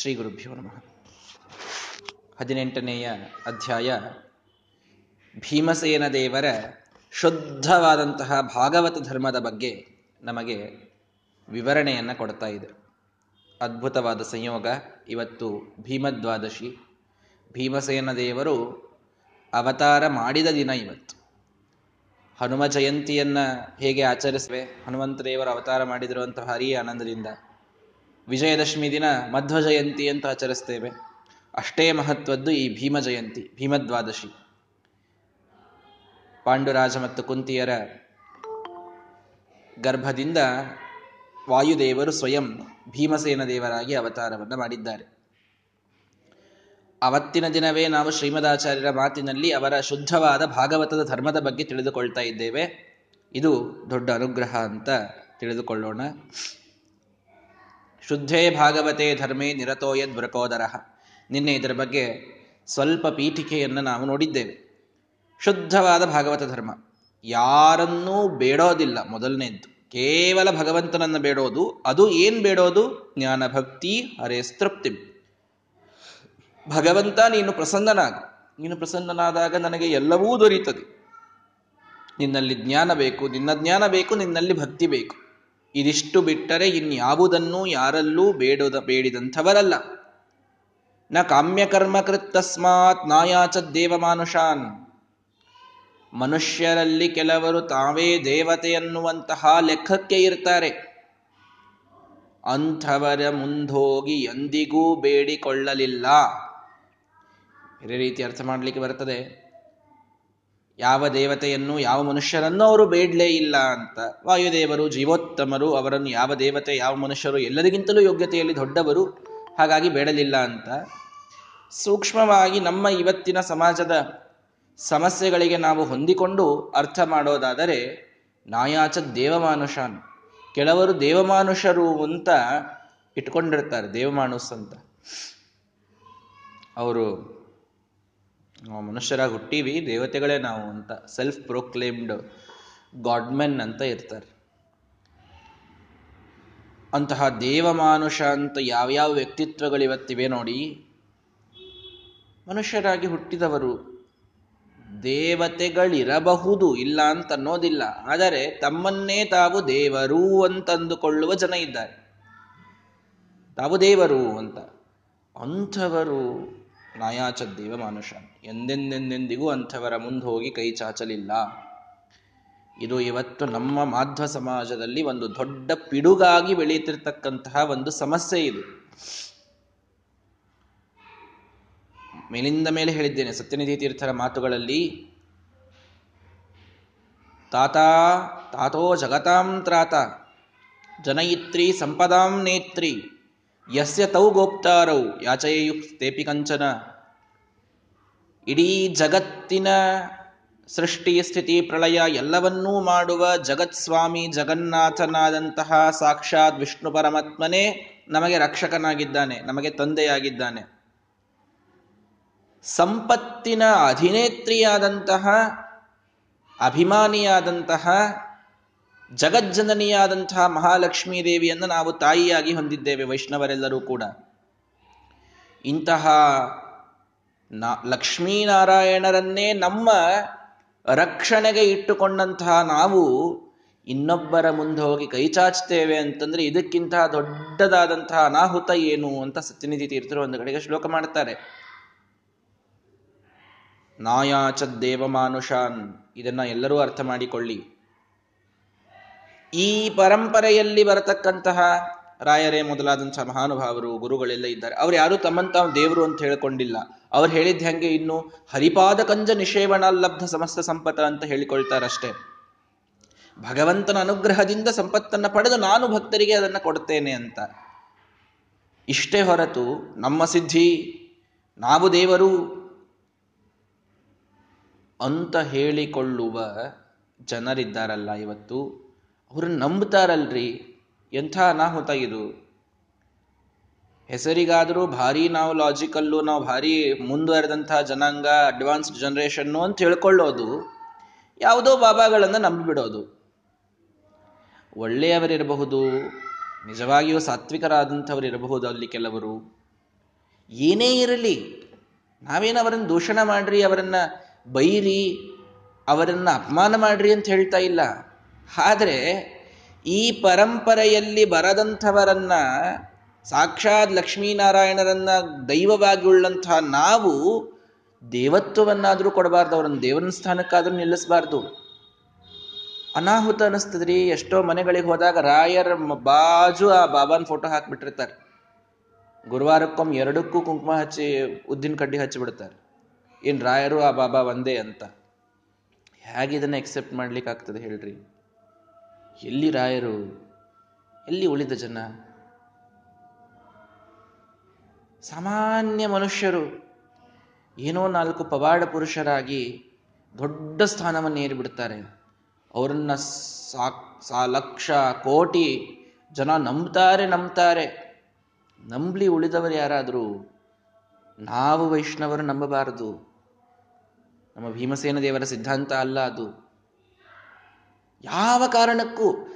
ಶ್ರೀ ಗುರುಭ್ಯೋ ನಮಃ. ಹದಿನೆಂಟನೆಯ ಅಧ್ಯಾಯ. ಭೀಮಸೇನ ದೇವರ ಶುದ್ಧವಾದಂತಹ ಭಾಗವತ ಧರ್ಮದ ಬಗ್ಗೆ ನಮಗೆ ವಿವರಣೆಯನ್ನು ಕೊಡ್ತಾ ಇದೆ. ಅದ್ಭುತವಾದ ಸಂಯೋಗ ಇವತ್ತು ಭೀಮದ್ವಾದಶಿ. ಭೀಮಸೇನ ದೇವರು ಅವತಾರ ಮಾಡಿದ ದಿನ ಇವತ್ತು. ಹನುಮ ಜಯಂತಿಯನ್ನ ಹೇಗೆ ಆಚರಿಸುವೆ? ಹನುಮಂತ ದೇವರು ಅವತಾರ ಮಾಡಿದಿರುವಂತಹ ಹರಿಯ ಆನಂದದಿಂದ ವಿಜಯದಶಮಿ ದಿನ ಮಧ್ವ ಜಯಂತಿ ಅಂತ ಆಚರಿಸ್ತೇವೆ. ಅಷ್ಟೇ ಮಹತ್ವದ್ದು ಈ ಭೀಮ ಜಯಂತಿ ಭೀಮದ್ವಾದಶಿ ಪಾಂಡುರಾಜ ಮತ್ತು ಕುಂತಿಯರ ಗರ್ಭದಿಂದ ವಾಯುದೇವರು ಸ್ವಯಂ ಭೀಮಸೇನ ದೇವರಾಗಿ ಅವತಾರವನ್ನು ಮಾಡಿದ್ದಾರೆ. ಅವತ್ತಿನ ದಿನವೇ ನಾವು ಶ್ರೀಮದಾಚಾರ್ಯರ ಮಾತಿನಲ್ಲಿ ಅವರ ಶುದ್ಧವಾದ ಭಾಗವತದ ಧರ್ಮದ ಬಗ್ಗೆ ತಿಳಿದುಕೊಳ್ತಾ ಇದ್ದೇವೆ. ಇದು ದೊಡ್ಡ ಅನುಗ್ರಹ ಅಂತ ತಿಳಿದುಕೊಳ್ಳೋಣ. ಶುದ್ಧೇ ಭಾಗವತೆ ಧರ್ಮೇ ನಿರತೋಯದ್ ವೃಕೋದರ. ನಿನ್ನೆ ಇದರ ಬಗ್ಗೆ ಸ್ವಲ್ಪ ಪೀಠಿಕೆಯನ್ನು ನಾವು ನೋಡಿದ್ದೇವೆ. ಶುದ್ಧವಾದ ಭಾಗವತ ಧರ್ಮ. ಯಾರನ್ನೂ ಬೇಡೋದಿಲ್ಲ ಮೊದಲನೇದ್ದು. ಕೇವಲ ಭಗವಂತನನ್ನು ಬೇಡೋದು, ಅದು ಏನ್ ಬೇಡೋದು? ಜ್ಞಾನ ಭಕ್ತಿ ಹರೇ ತೃಪ್ತಿ. ಭಗವಂತ, ನೀನು ಪ್ರಸನ್ನನಾಗ. ನೀನು ಪ್ರಸನ್ನನಾದಾಗ ನನಗೆ ಎಲ್ಲವೂ ದೊರೀತದೆ. ನಿನ್ನಲ್ಲಿ ಜ್ಞಾನ ಬೇಕು, ನಿನ್ನ ಜ್ಞಾನ ಬೇಕು, ನಿನ್ನಲ್ಲಿ ಭಕ್ತಿ ಬೇಕು. ಇದಿಷ್ಟು ಬಿಟ್ಟರೆ ಇನ್ಯಾವುದನ್ನೂ ಯಾರಲ್ಲೂ ಬೇಡದ, ಬೇಡಿದಂಥವರಲ್ಲ. ನ ಕಾಮ್ಯಕರ್ಮ ಕೃತ್ತಸ್ಮಾತ್ ನಾಯಾಚ ದೇವಮಾನುಷಾನ್. ಮನುಷ್ಯರಲ್ಲಿ ಕೆಲವರು ತಾವೇ ದೇವತೆ ಅನ್ನುವಂತಹ ಲೆಕ್ಕಕ್ಕೆ ಇರ್ತಾರೆ. ಅಂಥವರ ಮುಂದೋಗಿ ಎಂದಿಗೂ ಬೇಡಿಕೊಳ್ಳಲಿಲ್ಲ. ಬೇರೆ ರೀತಿ ಅರ್ಥ ಮಾಡಲಿಕ್ಕೆ ಬರ್ತದೆ ಯಾವ ದೇವತೆಯನ್ನು, ಯಾವ ಮನುಷ್ಯರನ್ನು ಅವರು ಬೇಡಲೇ ಇಲ್ಲ ಅಂತ. ವಾಯುದೇವರು, ಜೀವೋತ್ತಮರು, ಅವರನ್ನು ಯಾವ ದೇವತೆ, ಯಾವ ಮನುಷ್ಯರು ಎಲ್ಲರಿಗಿಂತಲೂ ಯೋಗ್ಯತೆಯಲ್ಲಿ ದೊಡ್ಡವರು, ಹಾಗಾಗಿ ಬೇಡಲಿಲ್ಲ ಅಂತ. ಸೂಕ್ಷ್ಮವಾಗಿ ನಮ್ಮ ಇವತ್ತಿನ ಸಮಾಜದ ಸಮಸ್ಯೆಗಳಿಗೆ ನಾವು ಹೊಂದಿಕೊಂಡು ಅರ್ಥ ಮಾಡೋದಾದರೆ ನಾಯಾಚ ದೇವಮಾನುಷಾನ್. ಕೆಲವರು ದೇವಮಾನುಷರು ಅಂತ ಇಟ್ಕೊಂಡಿರ್ತಾರೆ ದೇವಮಾನುಸ್ ಅಂತ. ಅವರು ನಾವು ಮನುಷ್ಯರಾಗಿ ಹುಟ್ಟೀವಿ, ದೇವತೆಗಳೇ ನಾವು ಅಂತ ಸೆಲ್ಫ್ ಪ್ರೊಕ್ಲೇಮ್ಡ್ ಗಾಡ್ಮೆನ್ ಅಂತ ಇರ್ತಾರೆ. ಅಂತಹ ದೇವಮಾನುಷ ಅಂತ ಯಾವ್ಯಾವ ವ್ಯಕ್ತಿತ್ವಗಳು ಇವತ್ತಿವೆ ನೋಡಿ, ಮನುಷ್ಯರಾಗಿ ಹುಟ್ಟಿದವರು ದೇವತೆಗಳಿರಬಹುದು, ಇಲ್ಲ ಅಂತ ಅನ್ನೋದಿಲ್ಲ. ಆದರೆ ತಮ್ಮನ್ನೇ ತಾವು ದೇವರು ಅಂತಂದುಕೊಳ್ಳುವ ಜನ ಇದ್ದಾರೆ. ತಾವು ದೇವರು ಅಂತ. ಅಂಥವರು ನಾಯಾಚ ದೇವ ಮಾನುಷ ಎಂದೆಂದೆಂದೆಂದಿಗೂ ಅಂಥವರ ಮುಂದೆ ಹೋಗಿ ಕೈ ಚಾಚಲಿಲ್ಲ. ಇದು ಇವತ್ತು ನಮ್ಮ ಮಾಧ್ವ ಸಮಾಜದಲ್ಲಿ ಒಂದು ದೊಡ್ಡ ಪಿಡುಗಾಗಿ ಬೆಳೆಯುತ್ತಿರ್ತಕ್ಕಂತಹ ಒಂದು ಸಮಸ್ಯೆ ಇದು. ಮೇಲಿಂದ ಮೇಲೆ ಹೇಳಿದ್ದೇನೆ ಸತ್ಯನಿಧಿ ತೀರ್ಥರ ಮಾತುಗಳಲ್ಲಿ, ತಾತ ತಾತೋ ಜಗತಾಂ ತ್ರಾತ, ಜನಯಿತ್ರಿ ಸಂಪದಾಂ ನೇತ್ರಿ. ಯಸ್ಯ ತೌ ಗೋಪ್ತಾರೌ ಯಾಚಯೇಯು ತೇಪಿ ಕಂಚನ ಇಡೀ ಜಗತ್ತಿನ ಸೃಷ್ಟಿ ಸ್ಥಿತಿ ಪ್ರಳಯ ಎಲ್ಲವನ್ನೂ ಮಾಡುವ ಜಗತ್ಸ್ವಾಮಿ ಜಗನ್ನಾಥನಾದಂತಹ ಸಾಕ್ಷಾತ್ ವಿಷ್ಣು ಪರಮಾತ್ಮನೇ ನಮಗೆ ರಕ್ಷಕನಾಗಿದ್ದಾನೆ, ನಮಗೆ ತಂದೆಯಾಗಿದ್ದಾನೆ. ಸಂಪತ್ತಿನ ಅಧಿನೇತ್ರಿಯಾದಂತಹ, ಅಭಿಮಾನಿಯಾದಂತಹ ಜಗಜ್ಜನನಿಯಾದಂತಹ ಮಹಾಲಕ್ಷ್ಮೀ ದೇವಿಯನ್ನು ನಾವು ತಾಯಿಯಾಗಿ ಹೊಂದಿದ್ದೇವೆ ವೈಷ್ಣವರೆಲ್ಲರೂ ಕೂಡ. ಇಂತಹ ನಾ, ಲಕ್ಷ್ಮೀನಾರಾಯಣರನ್ನೇ ನಮ್ಮ ರಕ್ಷಣೆಗೆ ಇಟ್ಟುಕೊಂಡಂತಹ ನಾವು ಇನ್ನೊಬ್ಬರ ಮುಂದೆ ಹೋಗಿ ಕೈ ಚಾಚ್ತೇವೆ ಅಂತಂದ್ರೆ ಇದಕ್ಕಿಂತ ದೊಡ್ಡದಾದಂತಹ ಅನಾಹುತ ಏನು ಅಂತ ಸತ್ಯನಿಧಿ ತೀರ್ಥರು ಒಂದು ಕಡೆಗೆ ಶ್ಲೋಕ ಮಾಡ್ತಾರೆ ನಾಯಾಚ ದೇವಮಾನುಷಾನ್, ಇದನ್ನ ಎಲ್ಲರೂ ಅರ್ಥ ಮಾಡಿಕೊಳ್ಳಿ. ಈ ಪರಂಪರೆಯಲ್ಲಿ ಬರತಕ್ಕಂತಹ ರಾಯರೇ ಮೊದಲಾದಂತಹ ಮಹಾನುಭಾವರು, ಗುರುಗಳೆಲ್ಲ ಇದ್ದಾರೆ. ಅವ್ರು ಯಾರು ತಮ್ಮನ್ನು ದೇವರು ಅಂತ ಹೇಳ್ಕೊಂಡಿಲ್ಲ. ಅವ್ರು ಹೇಳಿದ ಹಂಗೆ ಇನ್ನು ಹರಿಪಾದ ಕಂಜ ನಿಷೇವಣಲ್ಲಬ್ಧ ಸಮಸ್ತ ಸಂಪತ್ತ ಅಂತ ಹೇಳಿಕೊಳ್ತಾರಷ್ಟೇ. ಭಗವಂತನ ಅನುಗ್ರಹದಿಂದ ಸಂಪತ್ತನ್ನು ಪಡೆದು ನಾನು ಭಕ್ತರಿಗೆ ಅದನ್ನು ಕೊಡ್ತೇನೆ ಅಂತ. ಇಷ್ಟೇ ಹೊರತು ನಮ್ಮ ಸಿದ್ಧಿ, ನಾವು ದೇವರು ಅಂತ ಹೇಳಿಕೊಳ್ಳುವ ಜನರಿದ್ದಾರಲ್ಲ ಇವತ್ತು. ಅವ್ರನ್ನ ನಂಬ್ತಾರಲ್ರಿ. ಎಂಥ ಅನಾಹುತ ಇದು? ಹೆಸರಿಗಾದರೂ ಭಾರಿ ನಾವು ಲಾಜಿಕಲ್ಲು ನಾವು ಭಾರಿ ಮುಂದುವರೆದಂಥ ಜನಾಂಗ ಅಡ್ವಾನ್ಸ್ಡ್ ಜನ್ರೇಷನ್ನು ಅಂತ ತಿಳ್ಕೊಳ್ಳೋದು ಯಾವುದೋ ಬಾಬಾಗಳನ್ನು ನಂಬಿಬಿಡೋದು. ಒಳ್ಳೆಯವರಿರಬಹುದು, ನಿಜವಾಗಿಯೂ ಸಾತ್ವಿಕರಾದಂಥವ್ರು ಇರಬಹುದು ಅಲ್ಲಿ ಕೆಲವರು. ಏನೇ ಇರಲಿ, ನಾವೇನು ಅವರನ್ನು ದೂಷಣ ಮಾಡ್ರಿ, ಅವರನ್ನ ಬೈರಿ, ಅವರನ್ನ ಅಪಮಾನ ಮಾಡ್ರಿ ಅಂತ ಹೇಳ್ತಾ ಇಲ್ಲ. ಆದರೆ ಈ ಪರಂಪರೆಯಲ್ಲಿ ಬರದಂಥವರನ್ನ, ಸಾಕ್ಷಾತ್ ಲಕ್ಷ್ಮೀನಾರಾಯಣರನ್ನ ದೈವವಾಗಿ ಉಳ್ಳಂತಹ ನಾವು ದೇವತ್ವವನ್ನಾದರೂ ಕೊಡಬಾರ್ದು, ಅವರನ್ನು ದೇವನ ಸ್ಥಾನಕ್ಕಾದರೂ ನಿಲ್ಲಿಸಬಾರ್ದು. ಅನಾಹುತ ಅನಿಸ್ತದ್ರಿ, ಎಷ್ಟೋ ಮನೆಗಳಿಗೆ ಹೋದಾಗ ರಾಯರ ಬಾಜು ಆ ಬಾಬಾನ್ ಫೋಟೋ ಹಾಕಿಬಿಟ್ಟಿರ್ತಾರೆ. ಗುರುವಾರಕ್ಕೊಮ್ಮೆ ಎರಡಕ್ಕೂ ಕುಂಕುಮ ಹಚ್ಚಿ ಉದ್ದಿನ ಕಡ್ಡಿ ಹಚ್ಚಿಬಿಡ್ತಾರೆ. ಬಿಡ್ತಾರೆ ಏನ್ ರಾಯರು ಆ ಬಾಬಾ ಒಂದೇ ಅಂತ. ಹೇಗಿದನ್ನು ಎಕ್ಸೆಪ್ಟ್ ಮಾಡ್ಲಿಕ್ಕೆ ಆಗ್ತದೆ ಹೇಳ್ರಿ. ಎಲ್ಲಿ ರಾಯರು, ಎಲ್ಲಿ ಉಳಿದ ಜನ? ಸಾಮಾನ್ಯ ಮನುಷ್ಯರು ಏನೋ ನಾಲ್ಕು ಪವಾಡ ಪುರುಷರಾಗಿ ದೊಡ್ಡ ಸ್ಥಾನವನ್ನು ಏರಿಬಿಡ್ತಾರೆ. ಅವರನ್ನ ಸಾ ಲಕ್ಷ, ಕೋಟಿ ಜನ ನಂಬ್ತಾರೆ ನಂಬ್ತಾರೆ. ನಂಬಲಿ ಉಳಿದವರು ಯಾರಾದರೂ? ನಾವು ವೈಷ್ಣವರು ನಂಬಬಾರದು. ನಮ್ಮ ಭೀಮಸೇನ ದೇವರ ಸಿದ್ಧಾಂತ ಅಲ್ಲ ಅದು. ಯಾವ ಕಾರಣಕ್ಕೂ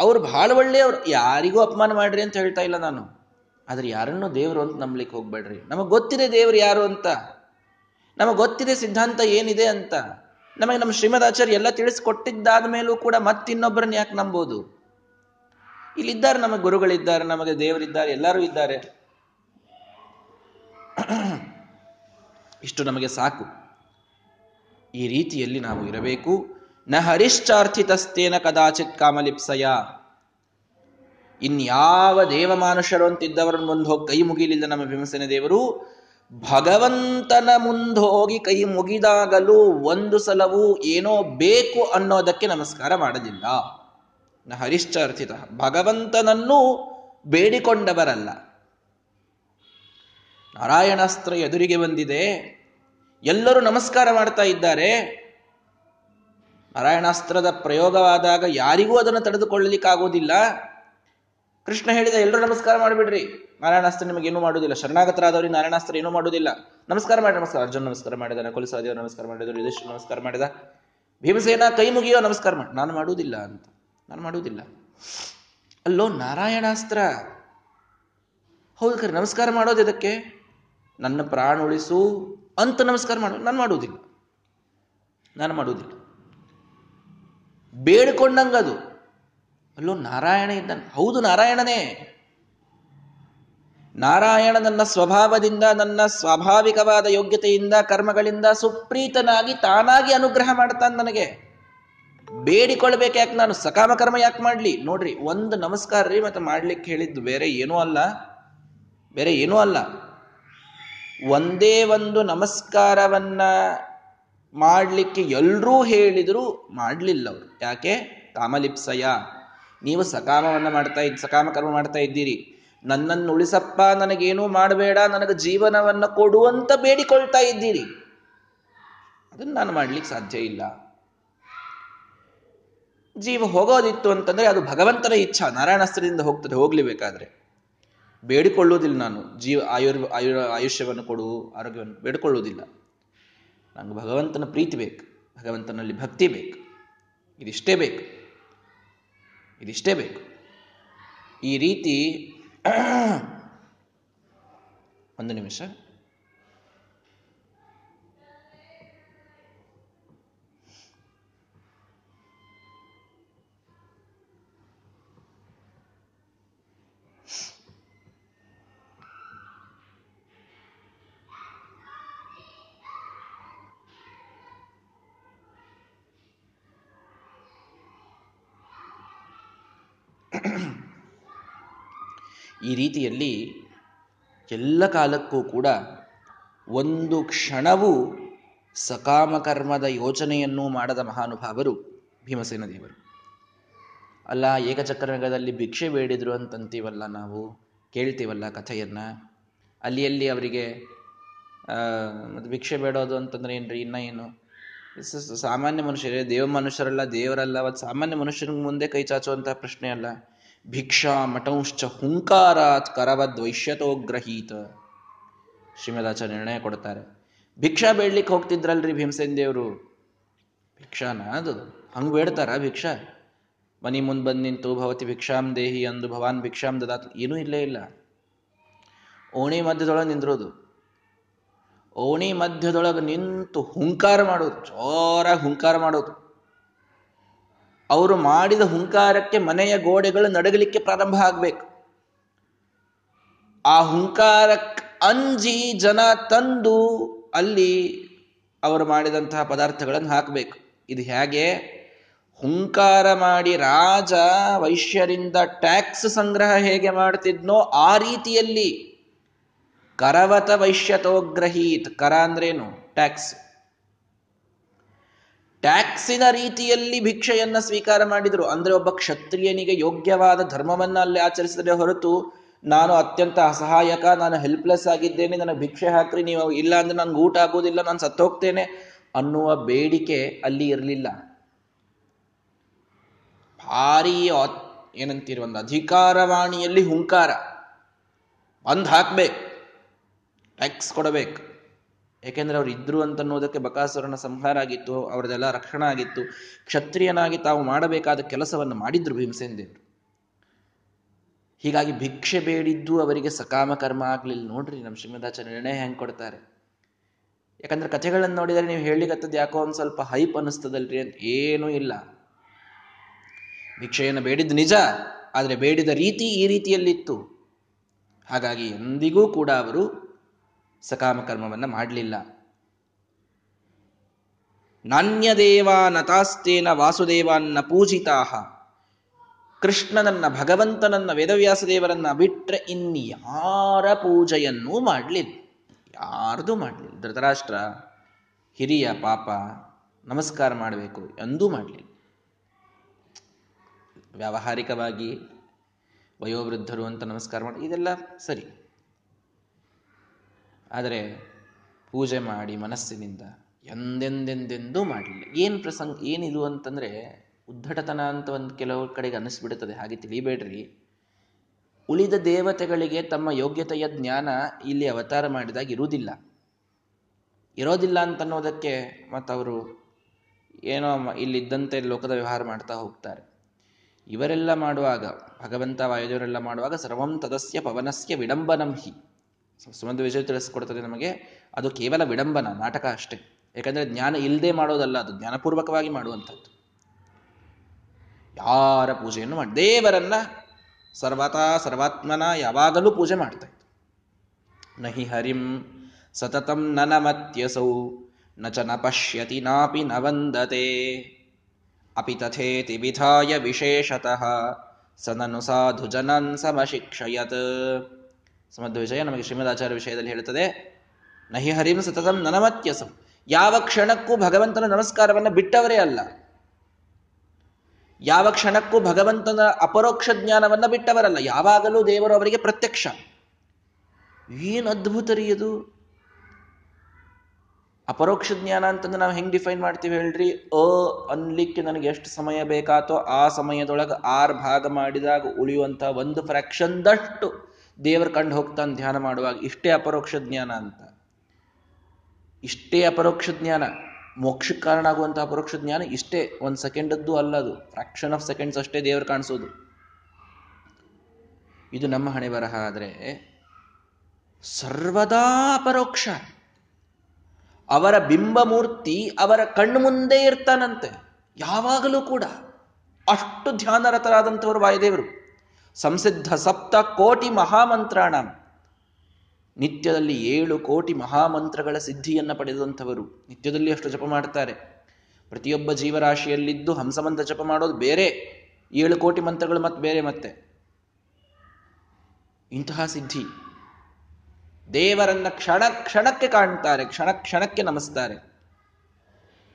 ಅವ್ರು ಬಹಳ ಒಳ್ಳೆಯವ್ರು ಯಾರಿಗೂ ಅಪಮಾನ ಮಾಡ್ರಿ ಅಂತ ಹೇಳ್ತಾ ಇಲ್ಲ ನಾನು. ಆದ್ರೆ ಯಾರನ್ನು ದೇವರು ಅಂತ ನಂಬಲಿಕ್ಕೆ ಹೋಗ್ಬೇಡ್ರಿ. ನಮಗೆ ಗೊತ್ತಿದೆ ದೇವರು ಯಾರು ಅಂತ. ನಮಗೆ ಗೊತ್ತಿದೆ ಸಿದ್ಧಾಂತ ಏನಿದೆ ಅಂತ. ನಮಗೆ ನಮ್ಮ ಶ್ರೀಮದ್ ಆಚಾರ್ಯ ಎಲ್ಲ ತಿಳಿಸ್ಕೊಟ್ಟಿದ್ದಾದ ಮೇಲೂ ಕೂಡ ಮತ್ತಿನ್ನೊಬ್ಬರನ್ನ ಯಾಕೆ ನಂಬೋದು? ಇಲ್ಲಿದ್ದಾರೆ ನಮಗೆ ಗುರುಗಳಿದ್ದಾರೆ, ನಮಗೆ ದೇವರಿದ್ದಾರೆ, ಎಲ್ಲರೂ ಇದ್ದಾರೆ. ಇಷ್ಟು ನಮಗೆ ಸಾಕು. ಈ ರೀತಿಯಲ್ಲಿ ನಾವು ಇರಬೇಕು. ನ ಹರಿಶ್ಚಾರ್ಥಿತಸ್ತೇನ ಕದಾಚಿತ್ ಕಾಮಲಿಪ್ಸಯ. ಇನ್ಯಾವ ದೇವಮಾನುಷರು ಅಂತಿದ್ದವರನ್ನು ಮುಂದೆ ಹೋಗಿ ಕೈ ಮುಗಿಲಿಲ್ಲ ನಮ್ಮ ಭೀಮಸೇನ ದೇವರು, ಭಗವಂತನ ಮುಂದೆ ಹೋಗಿ ಕೈ ಮುಗಿದಾಗಲೂ ಒಂದು ಸಲವೂ ಏನೋ ಬೇಕು ಅನ್ನೋದಕ್ಕೆ ನಮಸ್ಕಾರ ಮಾಡಲಿಲ್ಲ. ನ ಹರಿಶ್ಚಾರ್ಥಿತ ಭಗವಂತನನ್ನು ಬೇಡಿಕೊಂಡವರಲ್ಲ. ನಾರಾಯಣಾಸ್ತ್ರ ಎದುರಿಗೆ ಬಂದಿದೆ. ಎಲ್ಲರೂ ನಮಸ್ಕಾರ ಮಾಡ್ತಾ ಇದ್ದಾರೆ. ನಾರಾಯಣಾಸ್ತ್ರದ ಪ್ರಯೋಗವಾದಾಗ ಯಾರಿಗೂ ಅದನ್ನು ತಡೆದುಕೊಳ್ಳಲಿಕ್ಕಾಗೋದಿಲ್ಲ ಕೃಷ್ಣ ಹೇಳಿದ, ಎಲ್ಲರೂ ನಮಸ್ಕಾರ ಮಾಡಿಬಿಡ್ರಿ. ನಾರಾಯಣಾಸ್ತ್ರ ನಿಮಗೆ ಏನೂ ಮಾಡುವುದಿಲ್ಲ. ಶರಣಾಗತರಾದವರಿಗೆ ನಾರಾಯಣಾಸ್ತ್ರ ಏನೂ ಮಾಡುವುದಿಲ್ಲ. ನಮಸ್ಕಾರ ಮಾಡಿ, ನಮಸ್ಕಾರ. ಅರ್ಜುನ್ ನಮಸ್ಕಾರ ಮಾಡಿದ, ನಕುಲ ನಮಸ್ಕಾರ ಮಾಡಿದ್ರು ಯುಧಿಷ್ಠ ನಮಸ್ಕಾರ ಮಾಡಿದ, ಭೀಮಸೇನ ಕೈ ಮುಗಿಯೋ ನಮಸ್ಕಾರ ಮಾಡಿ, ನಾನು ಮಾಡುವುದಿಲ್ಲ ಅಂತ. ನಾನು ಮಾಡುವುದಿಲ್ಲ. ಅಲ್ಲೋ, ನಾರಾಯಣಾಸ್ತ್ರ. ಹೌದು ಕರೆ ನಮಸ್ಕಾರ ಮಾಡೋದು ಇದಕ್ಕೆ ನನ್ನ ಪ್ರಾಣ ಉಳಿಸು ಅಂತ ನಮಸ್ಕಾರ ಮಾಡು, ನಾನು ಮಾಡುವುದಿಲ್ಲ. ನಾನು ಮಾಡುವುದಿಲ್ಲ. ಬೇಡಿಕೊಂಡಂಗದು ಅಲ್ಲೋ ನಾರಾಯಣ ಇದ್ದಾನೆ. ಹೌದು ನಾರಾಯಣನೇ. ನಾರಾಯಣ ನನ್ನ ಸ್ವಭಾವದಿಂದ, ನನ್ನ ಸ್ವಾಭಾವಿಕವಾದ ಯೋಗ್ಯತೆಯಿಂದ, ಕರ್ಮಗಳಿಂದ ಸುಪ್ರೀತನಾಗಿ ತಾನಾಗಿ ಅನುಗ್ರಹ ಮಾಡ್ತಾನೆ ನನಗೆ. ಬೇಡಿಕೊಳ್ಬೇಕು ಯಾಕೆ ನಾನು? ಸಕಾಮ ಕರ್ಮ ಯಾಕೆ ಮಾಡ್ಲಿ? ನೋಡ್ರಿ, ಒಂದು ನಮಸ್ಕಾರ ರೀ, ಮತ್ತೆ ಮಾಡ್ಲಿಕ್ಕೆ ಹೇಳಿದ್ದು ಬೇರೆ ಏನೂ ಅಲ್ಲ. ಬೇರೆ ಏನೂ ಅಲ್ಲ. ಒಂದೇ ಒಂದು ನಮಸ್ಕಾರವನ್ನ ಮಾಡಲಿಕ್ಕೆ ಎಲ್ಲರೂ ಹೇಳಿದರೂ ಮಾಡಲಿಲ್ಲ ಅವರು ಯಾಕೆ? ಕಾಮಲಿಪ್ಸಯ. ನೀವು ಸಕಾಮವನ್ನು ಮಾಡ್ತಾ ಇದ್, ಸಕಾಮ ಕರ್ಮ ಮಾಡ್ತಾ ಇದ್ದೀರಿ. ನನ್ನನ್ನು ಉಳಿಸಪ್ಪ ನನಗೇನೂ ಮಾಡಬೇಡ, ನನಗೆ ಜೀವನವನ್ನು ಕೊಡುವಂತ ಬೇಡಿಕೊಳ್ತಾ ಇದ್ದೀರಿ. ಅದನ್ನು ನಾನು ಮಾಡ್ಲಿಕ್ಕೆ ಸಾಧ್ಯ ಇಲ್ಲ. ಜೀವ ಹೋಗೋದಿತ್ತು ಅಂತಂದ್ರೆ ಅದು ಭಗವಂತನ ಇಚ್ಛಾ. ನಾರಾಯಣಾಸ್ತ್ರದಿಂದ ಹೋಗ್ತದೆ ಬೇಕಾದ್ರೆ ಬೇಡಿಕೊಳ್ಳುವುದಿಲ್ಲ ನಾನು. ಜೀವ ಆಯುರ್ ಆಯು ಆಯುಷ್ಯವನ್ನು ಕೊಡು, ಆರೋಗ್ಯವನ್ನು, ಬೇಡಿಕೊಳ್ಳುವುದಿಲ್ಲ. ನಂಗೆ ಭಗವಂತನ ಪ್ರೀತಿ ಬೇಕು, ಭಗವಂತನಲ್ಲಿ ಭಕ್ತಿ ಬೇಕು, ಇದಿಷ್ಟೇ ಬೇಕು ಇದಿಷ್ಟೇ ಬೇಕು. ಈ ರೀತಿ ಒಂದು ನಿಮಿಷ. ಈ ರೀತಿಯಲ್ಲಿ ಎಲ್ಲ ಕಾಲಕ್ಕೂ ಕೂಡ ಒಂದು ಕ್ಷಣವೂ ಸಕಾಮ ಕರ್ಮದ ಯೋಚನೆಯನ್ನು ಮಾಡದ ಮಹಾನುಭಾವರು ಭೀಮಸೇನ ದೇವರು. ಅಲ್ಲ, ಏಕಚಕ್ರನಗರದಲ್ಲಿ ಭಿಕ್ಷೆ ಬೇಡಿದ್ರು ಅಂತಂತೀವಲ್ಲ ನಾವು? ಕೇಳ್ತೀವಲ್ಲ ಕಥೆಯನ್ನ? ಅಲ್ಲಿ ಅಲ್ಲಿ ಅವರಿಗೆ ಮತ್ತು ಭಿಕ್ಷೆ ಬೇಡೋದು ಅಂತಂದ್ರೆ ಏನ್ರಿ, ಇನ್ನ ಏನು? ಸಾಮಾನ್ಯ ಮನುಷ್ಯರೇ, ದೇವ ಮನುಷ್ಯರಲ್ಲ, ದೇವರಲ್ಲ ಅವತ್ತು ಸಾಮಾನ್ಯ ಮನುಷ್ಯನಿಗೆ ಮುಂದೆ ಕೈ ಚಾಚುವಂತಹ ಪ್ರಶ್ನೆ ಅಲ್ಲ. ಭಿಕ್ಷಾ ಮಠಂಶ್ಚ ಹುಂಕಾರಾತ್ ಗ್ರಹೀತ. ಶ್ರೀಮದಾಚ ನಿರ್ಣಯ ಕೊಡ್ತಾರೆ. ಭಿಕ್ಷಾ ಬೇಡ್ಲಿಕ್ಕೆ ಹೋಗ್ತಿದ್ರಲ್ರಿ ಭೀಮಸೇನ್ ದೇವರು? ಭಿಕ್ಷಾನ ಅದು? ಹಂಗೆ ಬೇಡ್ತಾರ ಭಿಕ್ಷಾ? ಮನಿ ಮುಂದೆ ಬಂದು ನಿಂತು ಭವತಿ ಭಿಕ್ಷಾಂ ದೇಹಿ ಅಂದು ಭವಾನ್ ಭಿಕ್ಷಾಂ ದದಾತ್. ಏನೂ ಇಲ್ಲೇ ಇಲ್ಲ. ಓಣಿ ಮಧ್ಯದೊಳಗೆ ನಿಂದ್ರೋದು. ಓಣಿ ಮಧ್ಯದೊಳಗೆ ನಿಂತು ಹುಂಕಾರ ಮಾಡೋದು. ಜೋರಾಗಿ ಹುಂಕಾರ ಮಾಡೋದು. ಅವರು ಮಾಡಿದ ಹುಂಕಾರಕ್ಕೆ ಮನೆಯ ಗೋಡೆಗಳು ನಡಗಲಿಕ್ಕೆ ಪ್ರಾರಂಭ ಆಗ್ಬೇಕು. ಆ ಹುಂಕಾರಕ್ಕೆ ಅಂಜಿ ಜನ ತಂದು ಅಲ್ಲಿ ಅವರು ಮಾಡಿದಂತಹ ಪದಾರ್ಥಗಳನ್ನು ಹಾಕಬೇಕು. ಇದು ಹೇಗೆ? ಹುಂಕಾರ ಮಾಡಿ ರಾಜ ವೈಶ್ಯರಿಂದ ಟ್ಯಾಕ್ಸ್ ಸಂಗ್ರಹ ಹೇಗೆ ಮಾಡ್ತಿದ್ನೋ ಆ ರೀತಿಯಲ್ಲಿ ಕರವತ ವೈಶ್ಯತೋಗ್ರಹೀತ್. ಕರ ಅಂದ್ರೇನು? ಟ್ಯಾಕ್ಸ್. ಟ್ಯಾಕ್ಸಿನ ರೀತಿಯಲ್ಲಿ ಭಿಕ್ಷೆಯನ್ನ ಸ್ವೀಕಾರ ಮಾಡಿದರು. ಅಂದ್ರೆ ಒಬ್ಬ ಕ್ಷತ್ರಿಯನಿಗೆ ಯೋಗ್ಯವಾದ ಧರ್ಮವನ್ನ ಅಲ್ಲಿ ಆಚರಿಸಿದರೆ ಹೊರತು, ನಾನು ಅತ್ಯಂತ ಅಸಹಾಯಕ, ನಾನು ಹೆಲ್ಪ್ಲೆಸ್ ಆಗಿದ್ದೇನೆ, ನನಗೆ ಭಿಕ್ಷೆ ಹಾಕ್ರಿ, ನೀವು ಇಲ್ಲ ಅಂದ್ರೆ ನನ್ಗೆ ಊಟ ಆಗೋದಿಲ್ಲ ನಾನು ಸತ್ತೋಗ್ತೇನೆ ಅನ್ನುವ ಬೇಡಿಕೆ ಅಲ್ಲಿ ಇರಲಿಲ್ಲ. ಭಾರಿ ಏನಂತೀರಿ, ಒಂದು ಅಧಿಕಾರವಾಣಿಯಲ್ಲಿ ಹುಂಕಾರ. ಬಂದ್ ಹಾಕ್ಬೇಕು. ಟ್ಯಾಕ್ಸ್ ಕೊಡಬೇಕು. ಯಾಕೆಂದ್ರೆ ಅವ್ರು ಇದ್ರು ಅಂತನ್ನೋದಕ್ಕೆ ಬಕಾಸುರನ ಸಂಹಾರ ಆಗಿತ್ತು, ಅವರದೆಲ್ಲ ರಕ್ಷಣಾ ಆಗಿತ್ತು. ಕ್ಷತ್ರಿಯನಾಗಿ ತಾವು ಮಾಡಬೇಕಾದ ಕೆಲಸವನ್ನು ಮಾಡಿದ್ರು ಭೀಮಸೇನ ದೇವರು. ಹೀಗಾಗಿ ಭಿಕ್ಷೆ ಬೇಡಿದ್ದು ಅವರಿಗೆ ಸಕಾಮ ಕರ್ಮ ಆಗ್ಲಿಲ್ಲ ನೋಡ್ರಿ ನಮ್ಮ ನಿರ್ಣಯ ಹೆಂಗೆ ಕೊಡ್ತಾರೆ. ಯಾಕಂದ್ರೆ ಕಥೆಗಳನ್ನು ನೋಡಿದರೆ ನೀವು ಹೇಳಿಕತ್ತದ್ದು ಯಾಕೋ ಒಂದು ಸ್ವಲ್ಪ ಹೈಪ್ ಅನಿಸ್ತದಲ್ರಿ ಅಂತ ಏನೂ ಇಲ್ಲ. ಭಿಕ್ಷೆಯನ್ನು ಬೇಡಿದ್ದು ನಿಜ, ಆದರೆ ಬೇಡಿದ ರೀತಿ ಈ ರೀತಿಯಲ್ಲಿತ್ತು. ಹಾಗಾಗಿ ಎಂದಿಗೂ ಕೂಡ ಅವರು ಸಕಾಮ ಕರ್ಮವನ್ನು ಮಾಡಲಿಲ್ಲ. ನಾಣ್ಯದೇವ ನತಾಸ್ತೇನ ವಾಸುದೇವಾನ್ನ ಪೂಜಿತಾಹ. ಕೃಷ್ಣನನ್ನ ಭಗವಂತನನ್ನ ವೇದವ್ಯಾಸ ದೇವರನ್ನ ಬಿಟ್ರೆ ಇನ್ಯಾರ ಪೂಜೆಯನ್ನೂ ಮಾಡಲಿಲ್ಲ. ಯಾರ್ದು ಮಾಡಲಿಲ್ಲ. ಧೃತರಾಷ್ಟ್ರ, ಹಿರಿಯ ಪಾಪ, ನಮಸ್ಕಾರ ಮಾಡಬೇಕು ಎಂದೂ ಮಾಡಲಿಲ್ಲ. ವ್ಯಾವಹಾರಿಕವಾಗಿ ವಯೋವೃದ್ಧರು ಅಂತ ನಮಸ್ಕಾರ ಮಾಡಿ ಇದೆಲ್ಲ ಸರಿ. ಆದರೆ ಪೂಜೆ ಮಾಡಿ ಮನಸ್ಸಿನಿಂದ ಎಂದೆಂದೆಂದೆಂದೂ ಮಾಡಲಿಲ್ಲ ಏನು ಪ್ರಸಂಗ, ಏನಿದು ಅಂತಂದರೆ ಉದ್ಧಟತನ ಅಂತ ಒಂದು ಕೆಲವು ಕಡೆಗೆ ಅನ್ನಿಸ್ಬಿಡುತ್ತದೆ. ಹಾಗೆ ತಿಳಿಬೇಡ್ರಿ. ಉಳಿದ ದೇವತೆಗಳಿಗೆ ತಮ್ಮ ಯೋಗ್ಯತೆಯ ಜ್ಞಾನ ಇಲ್ಲಿ ಅವತಾರ ಮಾಡಿದಾಗ ಇರುವುದಿಲ್ಲ. ಇರೋದಿಲ್ಲ ಅಂತನ್ನೋದಕ್ಕೆ ಮತ್ತವರು ಏನೋ ಇಲ್ಲಿದ್ದಂತೆ ಲೋಕದ ವ್ಯವಹಾರ ಮಾಡ್ತಾ ಹೋಗ್ತಾರೆ. ಇವರೆಲ್ಲ ಮಾಡುವಾಗ, ಭಗವಂತ ವಾಯುದೇವರೆಲ್ಲ ಮಾಡುವಾಗ ಸರ್ವಂ ತದಸ್ಯ ಪವನಸ್ಯ ವಿಡಂಬನಂ ಹಿ. ಸುಮಂತ ವಿಜಯ ತಿಳಿಸ್ಕೊಡ್ತದೆ ನಮಗೆ. ಅದು ಕೇವಲ ವಿಡಂಬನ, ನಾಟಕ ಅಷ್ಟೇ. ಯಾಕಂದ್ರೆ ಜ್ಞಾನ ಇಲ್ಲದೆ ಮಾಡೋದಲ್ಲ, ಅದು ಜ್ಞಾನಪೂರ್ವಕವಾಗಿ ಮಾಡುವಂಥದ್ದು. ಯಾರ ಪೂಜೆಯನ್ನು ಮಾಡಿ, ದೇವರನ್ನ ಸರ್ವತಾ ಸರ್ವಾತ್ಮನ ಯಾವಾಗಲೂ ಪೂಜೆ ಮಾಡ್ತಾ ಇತ್ತು ನಹಿ ಹರಿಂ ಸತತಂ ನನಮತ್ಯಸೌ ನ ಚ ನ ಪಶ್ಯತಿ ನಾಪಿ ನ ವಂದತೆ. ಅಪಿ ತಥೇತಿ ವಿಧಾಯ ವಿಶೇಷತಃ, ಸನನು ಸಾಧು ಜನನ್ ಸಮಶಿಕ್ಷಯತ್. ಸಮದ್ ವಿಷಯ ನಮಗೆ ಶ್ರೀಮದಾಚಾರ್ಯ ವಿಷಯದಲ್ಲಿ ಹೇಳುತ್ತದೆ, ನಹಿ ಹರಿಂ ಸತತಂ ನನಮತ್ಯಸಂ. ಯಾವ ಕ್ಷಣಕ್ಕೂ ಭಗವಂತನ ನಮಸ್ಕಾರವನ್ನು ಬಿಟ್ಟವರೇ ಅಲ್ಲ. ಯಾವ ಕ್ಷಣಕ್ಕೂ ಭಗವಂತನ ಅಪರೋಕ್ಷ ಜ್ಞಾನವನ್ನ ಬಿಟ್ಟವರಲ್ಲ. ಯಾವಾಗಲೂ ದೇವರು ಅವರಿಗೆ ಪ್ರತ್ಯಕ್ಷ. ಏನು ಅದ್ಭುತ ರೀ ಅದು ಅಪರೋಕ್ಷ ಜ್ಞಾನ ಅಂತಂದ್ರೆ ನಾವು ಹೆಂಗೆ ಡಿಫೈನ್ ಮಾಡ್ತೀವಿ ಹೇಳ್ರಿ? ಅ ಅನ್ಲಿಕ್ಕೆ ನನಗೆ ಎಷ್ಟು ಸಮಯ ಬೇಕಾತೋ ಆ ಸಮಯದೊಳಗೆ ಆರು ಭಾಗ ಮಾಡಿದಾಗ ಉಳಿಯುವಂಥ ಒಂದು ಫ್ರಾಕ್ಷನ್ದಷ್ಟು ದೇವರ ಕಂಡು ಹೋಗ್ತಾನೆ ಧ್ಯಾನ ಮಾಡುವಾಗ ಇಷ್ಟೇ ಅಪರೋಕ್ಷ ಜ್ಞಾನ ಅಂತ. ಇಷ್ಟೇ ಅಪರೋಕ್ಷ ಜ್ಞಾನ. ಮೋಕ್ಷಕ್ಕೆ ಕಾರಣ ಆಗುವಂತಹ ಅಪರೋಕ್ಷ ಜ್ಞಾನ ಇಷ್ಟೇ. ಒಂದ್ ಸೆಕೆಂಡದ್ದು ಅಲ್ಲ ಅದು. ಫ್ರಾಕ್ಷನ್ ಆಫ್ ಸೆಕೆಂಡ್ಸ್ ಅಷ್ಟೇ ದೇವರು ಕಾಣಿಸೋದು. ಇದು ನಮ್ಮ ಹಣೆ ಬರಹ ಆದರೆ ಸರ್ವದಾ ಅಪರೋಕ್ಷ. ಅವರ ಬಿಂಬಮೂರ್ತಿ ಅವರ ಕಣ್ಣು ಮುಂದೆ ಇರ್ತಾನಂತೆ. ಯಾವಾಗಲೂ ಕೂಡ ಅಷ್ಟು ಧ್ಯಾನರತರಾದಂಥವರು ವಾಯುದೇವರು. ಸಂಸಿದ್ಧ ಸಪ್ತ ಕೋಟಿ ಮಹಾಮಂತ್ರಾಣ. ನಿತ್ಯದಲ್ಲಿ ಏಳು ಕೋಟಿ ಮಹಾಮಂತ್ರಗಳ ಸಿದ್ಧಿಯನ್ನು ಪಡೆದಂಥವರು. ನಿತ್ಯದಲ್ಲಿ ಅಷ್ಟು ಜಪ ಮಾಡ್ತಾರೆ. ಪ್ರತಿಯೊಬ್ಬ ಜೀವರಾಶಿಯಲ್ಲಿದ್ದು ಹಂಸಮಂತ್ರ ಜಪ ಮಾಡೋದು ಬೇರೆ, ಏಳು ಕೋಟಿ ಮಂತ್ರಗಳು ಮತ್ತೆ ಬೇರೆ ಮತ್ತೆ. ಇಂತಹ ಸಿದ್ಧಿ. ದೇವರನ್ನ ಕ್ಷಣ ಕ್ಷಣಕ್ಕೆ ಕಾಣ್ತಾರೆ, ಕ್ಷಣ ಕ್ಷಣಕ್ಕೆ ನಮಸ್ತಾರೆ.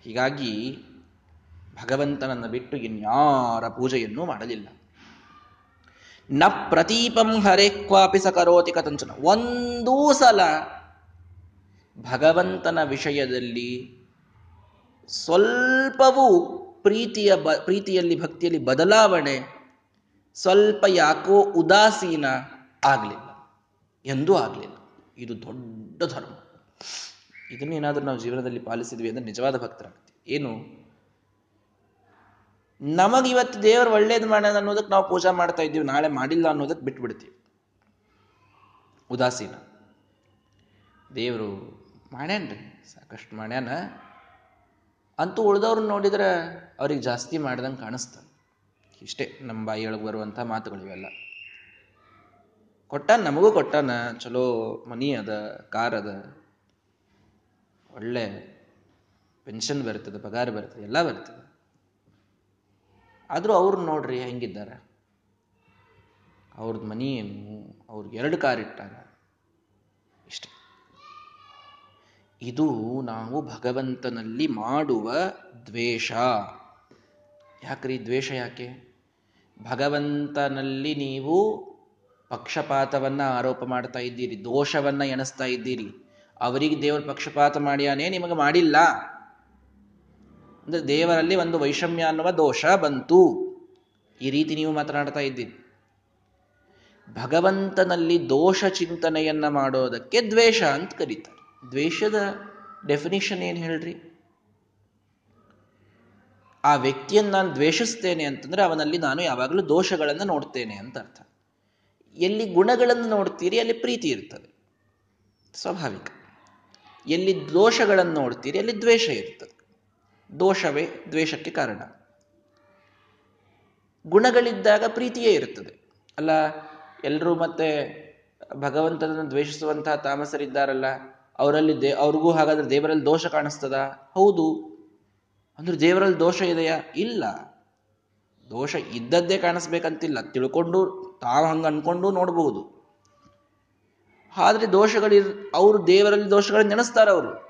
ಹೀಗಾಗಿ ಭಗವಂತನನ್ನು ಬಿಟ್ಟು ಇನ್ಯಾರ ಪೂಜೆಯನ್ನು ಮಾಡಲಿಲ್ಲ. ನ ಪ್ರತೀಪಂ ಹರೆ ಕ್ವಾಪಿ ಸಕರೋತಿ ಕಥಂಚನ ಒಂದೂ ಸಲ ಭಗವಂತನ ವಿಷಯದಲ್ಲಿ ಸ್ವಲ್ಪವೂ ಪ್ರೀತಿಯ ಬ, ಪ್ರೀತಿಯಲ್ಲಿ, ಭಕ್ತಿಯಲ್ಲಿ ಬದಲಾವಣೆ ಸ್ವಲ್ಪ ಯಾಕೋ ಉದಾಸೀನ ಆಗಲಿಲ್ಲ. ಎಂದೂ ಆಗಲಿಲ್ಲ. ಇದು ದೊಡ್ಡ ಧರ್ಮ. ಇದನ್ನೇನಾದರೂ ನಾವು ಜೀವನದಲ್ಲಿ ಪಾಲಿಸಿದ್ವಿ ಅಂದರೆ ನಿಜವಾದ ಭಕ್ತರಾಗ್ತೀವಿ. ಏನು? ನಮಗಿವತ್ತು ದೇವರು ಒಳ್ಳೇದು ಮಾಡೋಣ ಅನ್ನೋದಕ್ಕೆ ನಾವು ಪೂಜಾ ಮಾಡ್ತಾ ಇದ್ದೀವಿ, ನಾಳೆ ಮಾಡಿಲ್ಲ ಅನ್ನೋದಕ್ಕೆ ಬಿಟ್ಬಿಡ್ತೀವಿ. ಉದಾಸೀನ. ದೇವರು ಮಾಡ್ಯಾನ್ರಿ, ಸಾಕಷ್ಟು ಮಾಡ್ಯಾನ. ಅಂತೂ ಉಳಿದವ್ರನ್ನ ನೋಡಿದ್ರೆ ಅವ್ರಿಗೆ ಜಾಸ್ತಿ ಮಾಡ್ದಂಗೆ ಕಾಣಿಸ್ತ. ಇಷ್ಟೇ, ನಮ್ಮ ಬಾಯಿಯೊಳಗೆ ಬರುವಂಥ ಮಾತುಗಳು ಇವೆಲ್ಲ. ಕೊಟ್ಟಾನ, ನಮಗೂ ಕೊಟ್ಟಾನ, ಚಲೋ ಮನಿ ಅದ, ಕಾರ್ ಅದ, ಒಳ್ಳೆ ಪೆನ್ಷನ್ ಬರ್ತದೆ, ಪಗಾರ ಬರ್ತದೆ, ಎಲ್ಲ ಬರ್ತದೆ. ಆದರೂ ಅವ್ರು ನೋಡ್ರಿ ಹೆಂಗಿದ್ದಾರೆ. ಅವ್ರದ್ದು ಮನಿ ಏನು? ಅವ್ರಿಗೆ ಎರಡು ಕಾರ್ ಇಟ್ಟಾರೆ. ಇಷ್ಟ. ಇದು ನಾವು ಭಗವಂತನಲ್ಲಿ ಮಾಡುವ ದ್ವೇಷ. ಯಾಕ್ರಿ ದ್ವೇಷ ಯಾಕೆ? ಭಗವಂತನಲ್ಲಿ ನೀವು ಪಕ್ಷಪಾತವನ್ನ ಆರೋಪ ಮಾಡ್ತಾ ಇದ್ದೀರಿ, ದೋಷವನ್ನ ಎಣಿಸ್ತಾ ಇದ್ದೀರಿ. ಅವರಿಗೆ ದೇವರು ಪಕ್ಷಪಾತ ಮಾಡ್ಯಾನೇ ನಿಮಗೆ ಮಾಡಿಲ್ಲ. ಅಂದ್ರೆ ದೇವರಲ್ಲಿ ಒಂದು ವೈಷಮ್ಯ ಅನ್ನುವ ದೋಷ ಬಂತು. ಈ ರೀತಿ ನೀವು ಮಾತನಾಡ್ತಾ ಇದ್ದೀರಿ. ಭಗವಂತನಲ್ಲಿ ದೋಷ ಚಿಂತನೆಯನ್ನ ಮಾಡೋದಕ್ಕೆ ದ್ವೇಷ ಅಂತ ಕರೀತಾರೆ. ದ್ವೇಷದ ಡೆಫಿನಿಷನ್ ಏನು ಹೇಳ್ರಿ? ಆ ವ್ಯಕ್ತಿಯನ್ನು ನಾನು ದ್ವೇಷಿಸ್ತೇನೆ ಅಂತಂದ್ರೆ ಅವನಲ್ಲಿ ನಾನು ಯಾವಾಗಲೂ ದೋಷಗಳನ್ನು ನೋಡ್ತೇನೆ ಅಂತ ಅರ್ಥ. ಎಲ್ಲಿ ಗುಣಗಳನ್ನು ನೋಡ್ತೀರಿ ಅಲ್ಲಿ ಪ್ರೀತಿ ಇರ್ತದೆ. ಸ್ವಾಭಾವಿಕ. ಎಲ್ಲಿ ದೋಷಗಳನ್ನು ನೋಡ್ತೀರಿ ಅಲ್ಲಿ ದ್ವೇಷ ಇರ್ತದೆ. ದೋಷವೇ ದ್ವೇಷಕ್ಕೆ ಕಾರಣ. ಗುಣಗಳಿದ್ದಾಗ ಪ್ರೀತಿಯೇ ಇರುತ್ತದೆ. ಅಲ್ಲ ಎಲ್ಲರೂ ಮತ್ತೆ ಭಗವಂತನನ್ನು ದ್ವೇಷಿಸುವಂತಹ ತಾಮಸರಿದ್ದಾರಲ್ಲ, ಅವರಲ್ಲಿ ದೇ, ಅವ್ರಿಗೂ ಹಾಗಾದ್ರೆ ದೇವರಲ್ಲಿ ದೋಷ ಕಾಣಿಸ್ತದ? ಹೌದು. ಅಂದ್ರೆ ದೇವರಲ್ಲಿ ದೋಷ ಇದೆಯಾ? ಇಲ್ಲ. ದೋಷ ಇದ್ದದ್ದೇ ಕಾಣಿಸ್ಬೇಕಂತಿಲ್ಲ. ತಿಳ್ಕೊಂಡು, ತಾವು ಹಂಗ ಅನ್ಕೊಂಡು ನೋಡಬಹುದು ಆದ್ರೆ ದೋಷಗಳಿರ್, ಅವರು ದೇವರಲ್ಲಿ ದೋಷಗಳನ್ನ ನೆನೆಸ್ತಾರೆ ಅವರು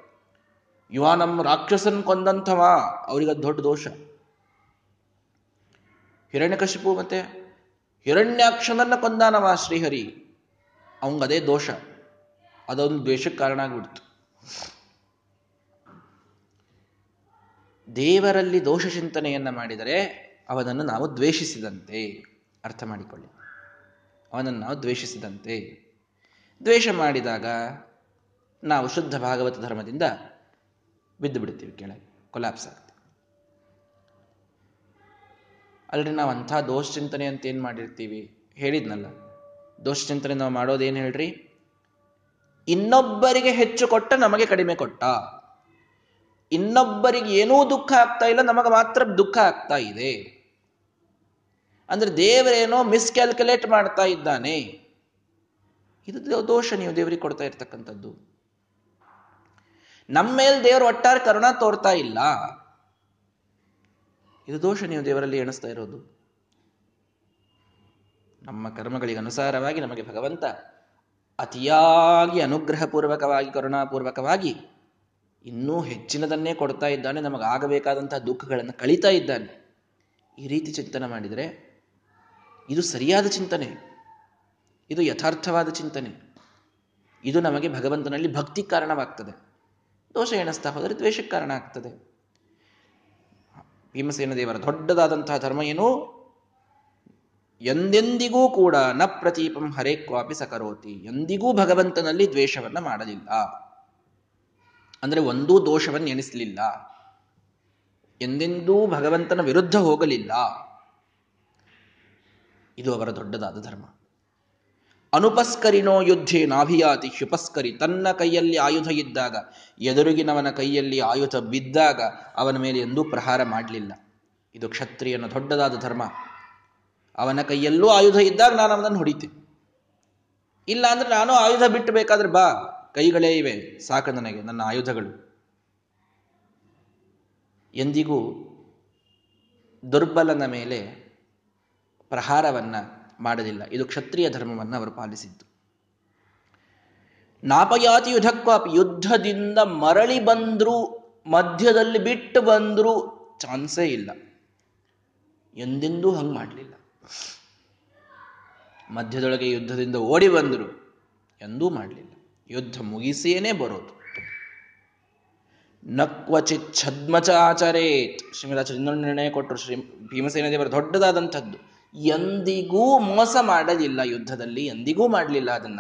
ಇವ ನಮ್ಮ ರಾಕ್ಷಸನ್ ಕೊಂದಂಥವ? ಅವ್ರಿಗೆ ದೊಡ್ಡ ದೋಷ. ಹಿರಣ್ಯಕಶಿಪು ಮತ್ತೆ ಹಿರಣ್ಯಾಕ್ಷನನ್ನ ಕೊಂದಾನವ ಶ್ರೀಹರಿ? ಅದೇ ದೋಷ. ಅದೊಂದು ದ್ವೇಷಕ್ಕೆ ಕಾರಣ ಆಗ್ಬಿಡ್ತು. ದೇವರಲ್ಲಿ ದೋಷ ಚಿಂತನೆಯನ್ನ ಮಾಡಿದರೆ ಅವನನ್ನು ನಾವು ದ್ವೇಷಿಸಿದಂತೆ. ಅರ್ಥ ಮಾಡಿಕೊಳ್ಳಿ. ಅವನನ್ನು ನಾವು ದ್ವೇಷಿಸಿದಂತೆ. ದ್ವೇಷ ಮಾಡಿದಾಗ ನಾವು ಶುದ್ಧ ಭಾಗವತ ಧರ್ಮದಿಂದ ಬಿದ್ದು ಬಿಡ್ತೀವಿ ಕೆಳಗೆ ಕೊಲಾಪ್ಸ್ ಆಗ್ತೀವಿ. ಅಲ್ರಿ ನಾವು ಅಂಥ ದೋಷ ಚಿಂತನೆ ಅಂತ ಏನು ಮಾಡಿರ್ತೀವಿ? ಹೇಳಿದ್ನಲ್ಲ, ದೋಷ ಚಿಂತನೆ ನಾವು ಮಾಡೋದೇನು ಹೇಳ್ರಿ? ಇನ್ನೊಬ್ಬರಿಗೆ ಹೆಚ್ಚು ಕೊಟ್ಟ ನಮಗೆ ಕಡಿಮೆ ಕೊಟ್ಟ. ಇನ್ನೊಬ್ಬರಿಗೆ ಏನೂ ದುಃಖ ಆಗ್ತಾ ಇಲ್ಲ, ನಮಗೆ ಮಾತ್ರ ದುಃಖ ಆಗ್ತಾ ಇದೆ. ಅಂದ್ರೆ ದೇವರೇನೋ ಮಿಸ್ಕ್ಯಾಲ್ಕುಲೇಟ್ ಮಾಡ್ತಾ ಇದ್ದಾನೆ. ಇದು ದೋಷ ನೀವು ದೇವರಿಗೆ ಕೊಡ್ತಾ ಇರ್ತಕ್ಕಂಥದ್ದು. ನಮ್ಮ ಮೇಲೆ ದೇವರು ಒಟ್ಟಾರೆ ಕರುಣ ತೋರ್ತಾ ಇಲ್ಲ. ಇದು ದೋಷ ನೀವು ದೇವರಲ್ಲಿ ಎಣಿಸ್ತಾ ಇರೋದು. ನಮ್ಮ ಕರ್ಮಗಳಿಗೆ ಅನುಸಾರವಾಗಿ ನಮಗೆ ಭಗವಂತ ಅತಿಯಾಗಿ ಅನುಗ್ರಹಪೂರ್ವಕವಾಗಿ, ಕರುಣಾಪೂರ್ವಕವಾಗಿ ಇನ್ನೂ ಹೆಚ್ಚಿನದನ್ನೇ ಕೊಡ್ತಾ ಇದ್ದಾನೆ ನಮಗಾಗಬೇಕಾದಂತಹ ದುಃಖಗಳನ್ನು ಕಳೀತಾ ಇದ್ದಾನೆ. ಈ ರೀತಿ ಚಿಂತನೆ ಮಾಡಿದರೆ ಇದು ಸರಿಯಾದ ಚಿಂತನೆ. ಇದು ಯಥಾರ್ಥವಾದ ಚಿಂತನೆ. ಇದು ನಮಗೆ ಭಗವಂತನಲ್ಲಿ ಭಕ್ತಿ ಕಾರಣವಾಗ್ತದೆ. ದೋಷ ಎಣಿಸ್ತಾ ಹೋದರೆ ದ್ವೇಷಕ್ಕೆ ಕಾರಣ ಆಗ್ತದೆ. ಭೀಮಸೇನ ದೇವರ ದೊಡ್ಡದಾದಂತಹ ಧರ್ಮ ಏನು? ಎಂದೆಂದಿಗೂ ಕೂಡ ನ ಪ್ರತೀಪಂ ಹರೇಕ್ವಾಪಿ ಸಕರೋತಿ. ಎಂದಿಗೂ ಭಗವಂತನಲ್ಲಿ ದ್ವೇಷವನ್ನು ಮಾಡಲಿಲ್ಲ. ಅಂದ್ರೆ ಒಂದೂ ದೋಷವನ್ನು ಎಣಿಸಲಿಲ್ಲ. ಎಂದೆಂದೂ ಭಗವಂತನ ವಿರುದ್ಧ ಹೋಗಲಿಲ್ಲ. ಇದು ಅವರ ದೊಡ್ಡದಾದ ಧರ್ಮ. ಅನುಪಸ್ಕರಿನೋ ಯುದ್ಧೇ ನಾಭಿಯಾತಿ ಶುಪಸ್ಕರಿ ತನ್ನ ಕೈಯಲ್ಲಿ ಆಯುಧ ಇದ್ದಾಗ, ಎದುರುಗಿನವನ ಕೈಯಲ್ಲಿ ಆಯುಧ ಬಿದ್ದಾಗ ಅವನ ಮೇಲೆ ಎಂದೂ ಪ್ರಹಾರ ಮಾಡಲಿಲ್ಲ. ಇದು ಕ್ಷತ್ರಿಯನ ದೊಡ್ಡದಾದ ಧರ್ಮ. ಅವನ ಕೈಯಲ್ಲೂ ಆಯುಧ ಇದ್ದಾಗ ನಾನು ಅವನನ್ನು ಹೊಡಿತೆ. ಇಲ್ಲ ಅಂದ್ರೆ ನಾನು ಆಯುಧ ಬಿಟ್ಟು ಬೇಕಾದ್ರೆ ಬಾ, ಕೈಗಳೇ ಇವೆ, ಸಾಕು ನನಗೆ, ನನ್ನ ಆಯುಧಗಳು. ಎಂದಿಗೂ ದುರ್ಬಲನ ಮೇಲೆ ಪ್ರಹಾರವನ್ನ ಮಾಡಲಿಲ್ಲ. ಇದು ಕ್ಷತ್ರಿಯ ಧರ್ಮವನ್ನು ಅವರು ಪಾಲಿಸಿದ್ದು. ನಾಪಯಾತಿ ಯುದ್ಧಕ್ವಾಪಿ ಯುದ್ಧದಿಂದ ಮರಳಿ ಬಂದ್ರು, ಮಧ್ಯದಲ್ಲಿ ಬಿಟ್ಟು ಬಂದ್ರು ಚಾನ್ಸೇ ಇಲ್ಲ. ಎಂದೆಂದೂ ಹಂಗೆ ಮಾಡಲಿಲ್ಲ. ಮಧ್ಯದೊಳಗೆ ಯುದ್ಧದಿಂದ ಓಡಿ ಬಂದರು ಎಂದೂ ಮಾಡಲಿಲ್ಲ. ಯುದ್ಧ ಮುಗಿಸಿಯೇನೆ ಬರೋದು. ನಕ್ವಚಿತ್ ಛದ್ಮಚ ಆಚರೇತ್ ಶ್ರೀಮದಾಚಾರ್ಯ ಇನ್ನೊಂದು ನಿರ್ಣಯ ಕೊಟ್ಟರು ಶ್ರೀ ಭೀಮಸೇನ ದೇವರ. ದೊಡ್ಡದಾದಂಥದ್ದು. ಎಂದಿಗೂ ಮೋಸ ಮಾಡಲಿಲ್ಲ ಯುದ್ಧದಲ್ಲಿ, ಎಂದಿಗೂ ಮಾಡಲಿಲ್ಲ ಅದನ್ನ.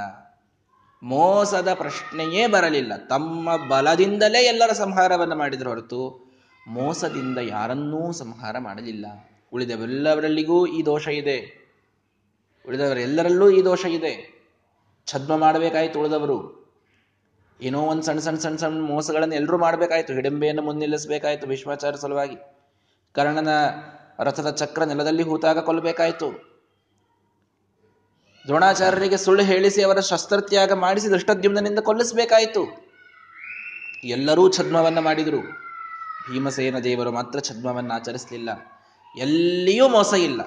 ಮೋಸದ ಪ್ರಶ್ನೆಯೇ ಬರಲಿಲ್ಲ. ತಮ್ಮ ಬಲದಿಂದಲೇ ಎಲ್ಲರ ಸಂಹಾರವನ್ನು ಮಾಡಿದ್ರು ಹೊರತು ಮೋಸದಿಂದ ಯಾರನ್ನೂ ಸಂಹಾರ ಮಾಡಲಿಲ್ಲ. ಉಳಿದವೆಲ್ಲವರಲ್ಲಿಗೂ ಈ ದೋಷ ಇದೆ. ಉಳಿದವರೆಲ್ಲರಲ್ಲೂ ಈ ದೋಷ ಇದೆ. ಛದ್ಮ ಮಾಡಬೇಕಾಯ್ತು ಉಳಿದವರು. ಏನೋ ಒಂದು ಸಣ್ಣ ಸಣ್ಣ ಸಣ್ಣ ಸಣ್ಣ ಮೋಸಗಳನ್ನು ಎಲ್ಲರೂ ಮಾಡಬೇಕಾಯ್ತು. ಹಿಡಂಬೆಯನ್ನು ಮುನ್ನಿಲ್ಲಿಸಬೇಕಾಯ್ತು ವಿಶ್ವಾಚಾರ ಸಲುವಾಗಿ. ಕರ್ಣನ ರಥದ ಚಕ್ರ ನೆಲದಲ್ಲಿ ಹೂತಾಗ ಕೊಲ್ಲಬೇಕಾಯಿತು ದ್ರೋಣಾಚಾರ್ಯರಿಗೆ ಸುಳ್ಳು ಹೇಳಿಸಿ ಅವರ ಶಸ್ತ್ರತ್ಯಾಗ ಮಾಡಿಸಿ ದೃಷ್ಟದ್ಯುಮ್ನಿಂದ ಕೊಲ್ಲಿಸಬೇಕಾಯಿತು. ಎಲ್ಲರೂ ಛದ್ಮವನ್ನ ಮಾಡಿದರು. ಭೀಮಸೇನ ದೇವರು ಮಾತ್ರ ಛದ್ಮವನ್ನ ಆಚರಿಸಲಿಲ್ಲ. ಎಲ್ಲಿಯೂ ಮೋಸ ಇಲ್ಲ.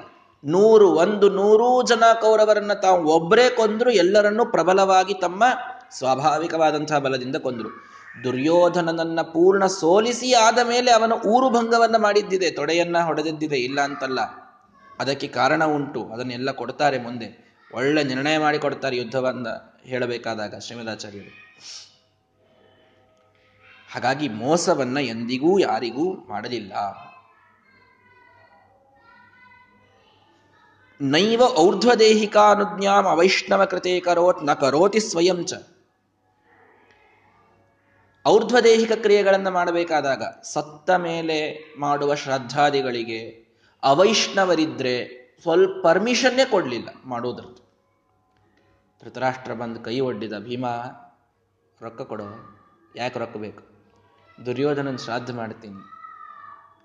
ನೂರು, ಒಂದು ನೂರು ಜನ ಕೌರವರನ್ನ ತಾವು ಒಬ್ಬರೇ ಕೊಂದ್ರು ಎಲ್ಲರನ್ನೂ ಪ್ರಬಲವಾಗಿ ತಮ್ಮ ಸ್ವಾಭಾವಿಕವಾದಂತಹ ಬಲದಿಂದ ಕೊಂದರು. ದುರ್ಯೋಧನನನ್ನ ಪೂರ್ಣ ಸೋಲಿಸಿ ಆದ ಮೇಲೆ ಅವನ ಊರು ಭಂಗವನ್ನ ಮಾಡಿದ್ದಿದೆ. ತೊಡೆಯನ್ನ ಹೊಡೆದಿದ್ದಿದೆ. ಇಲ್ಲ ಅಂತಲ್ಲ. ಅದಕ್ಕೆ ಕಾರಣ ಉಂಟು. ಅದನ್ನೆಲ್ಲ ಕೊಡ್ತಾರೆ ಮುಂದೆ. ಒಳ್ಳೆ ನಿರ್ಣಯ ಮಾಡಿ ಕೊಡ್ತಾರೆ ಯುದ್ಧವನ್ನ ಹೇಳಬೇಕಾದಾಗ ಶ್ರೀಮದಾಚಾರ್ಯರು. ಹಾಗಾಗಿ ಮೋಸವನ್ನ ಎಂದಿಗೂ ಯಾರಿಗೂ ಮಾಡಲಿಲ್ಲ. ನೈವ ಔರ್ಧ್ವದೇಹಿಕಾನುಜ್ಞಾಂ ವೈಷ್ಣವ ಕೃತೆ ಕರೋತ್ನ ಕರೋತಿ ಸ್ವಯಂ ಚ ಔರ್ಧ್ವದೇಹಿಕ ಕ್ರಿಯೆಗಳನ್ನು ಮಾಡಬೇಕಾದಾಗ ಸತ್ತ ಮೇಲೆ ಮಾಡುವ ಶ್ರದ್ಧಾದಿಗಳಿಗೆ ಅವೈಷ್ಣವರಿದ್ರೆ ಸ್ವಲ್ಪ ಪರ್ಮಿಷನ್ನೇ ಕೊಡಲಿಲ್ಲ ಮಾಡೋದ್ರದ್ದು. ಧೃತರಾಷ್ಟ್ರ ಬಂದು ಕೈ ಒಡ್ಡಿದ ಭೀಮ, ರೊಕ್ಕ ಕೊಡೋ, ಯಾಕೆ ರೊಕ್ಕ ಬೇಕು? ದುರ್ಯೋಧನನ ಶ್ರಾದ್ದ ಮಾಡ್ತೀನಿ.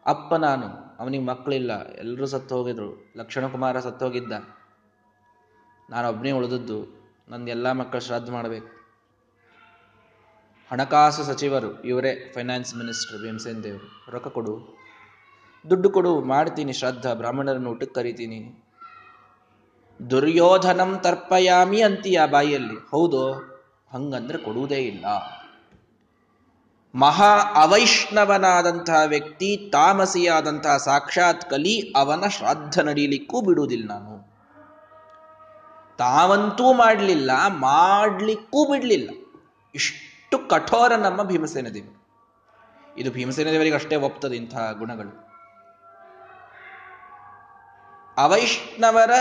ಅಪ್ಪ ನಾನು, ಅವನಿಗೆ ಮಕ್ಕಳಿಲ್ಲ ಎಲ್ಲರೂ ಸತ್ತು ಹೋಗಿದ್ರು ಲಕ್ಷ್ಮಣ ಕುಮಾರ ಸತ್ತು ಹೋಗಿದ್ದ ನಾನು ಒಬ್ಬನೇ ಉಳಿದದ್ದು ಎಲ್ಲ ಮಕ್ಕಳು ಶ್ರಾದ್ದ ಮಾಡಬೇಕು. ಹಣಕಾಸು ಸಚಿವರು, ಇವರೇ ಫೈನಾನ್ಸ್ ಮಿನಿಸ್ಟರ್ ಭೀಮಸೇನ್ ದೇವರು, ರೊಕ್ಕ ಕೊಡು. ದುಡ್ಡು ಕೊಡು, ಮಾಡ್ತೀನಿ, ಶ್ರದ್ಧಾ, ಬ್ರಾಹ್ಮಣರನ್ನು ಊಟಕ್ಕೆ ಕರಿತೀನಿ. ದುರ್ಯೋಧನಂ ತರ್ಪಯಾಮಿ ಅಂತೀಯ ಬಾಯಿಯಲ್ಲಿ. ಹೌದು? ಹಂಗಂದ್ರೆ ಕೊಡುವುದೇ ಇಲ್ಲ. ಮಹಾ ಅವೈಷ್ಣವನಾದಂತಹ ವ್ಯಕ್ತಿ, ತಾಮಸಿಯಾದಂತಹ ಸಾಕ್ಷಾತ್ ಕಲಿ, ಅವನ ಶ್ರಾದ್ದ ನಡೀಲಿಕ್ಕೂ ಬಿಡುವುದಿಲ್ಲ ನಾನು. ತಾವಂತೂ ಮಾಡಲಿಲ್ಲ, ಮಾಡಲಿಕ್ಕೂ ಬಿಡಲಿಲ್ಲ. ಇಷ್ಟು ಕಠೋರ ನಮ್ಮ ಭೀಮಸೇನ ದೇವರು ಇದು ಭೀಮಸೇನ ದೇವರಿಗೆ ಅಷ್ಟೇ ಒಪ್ತದೆ ಇಂತಹ ಗುಣಗಳು. ಅವೈಷ್ಣವರ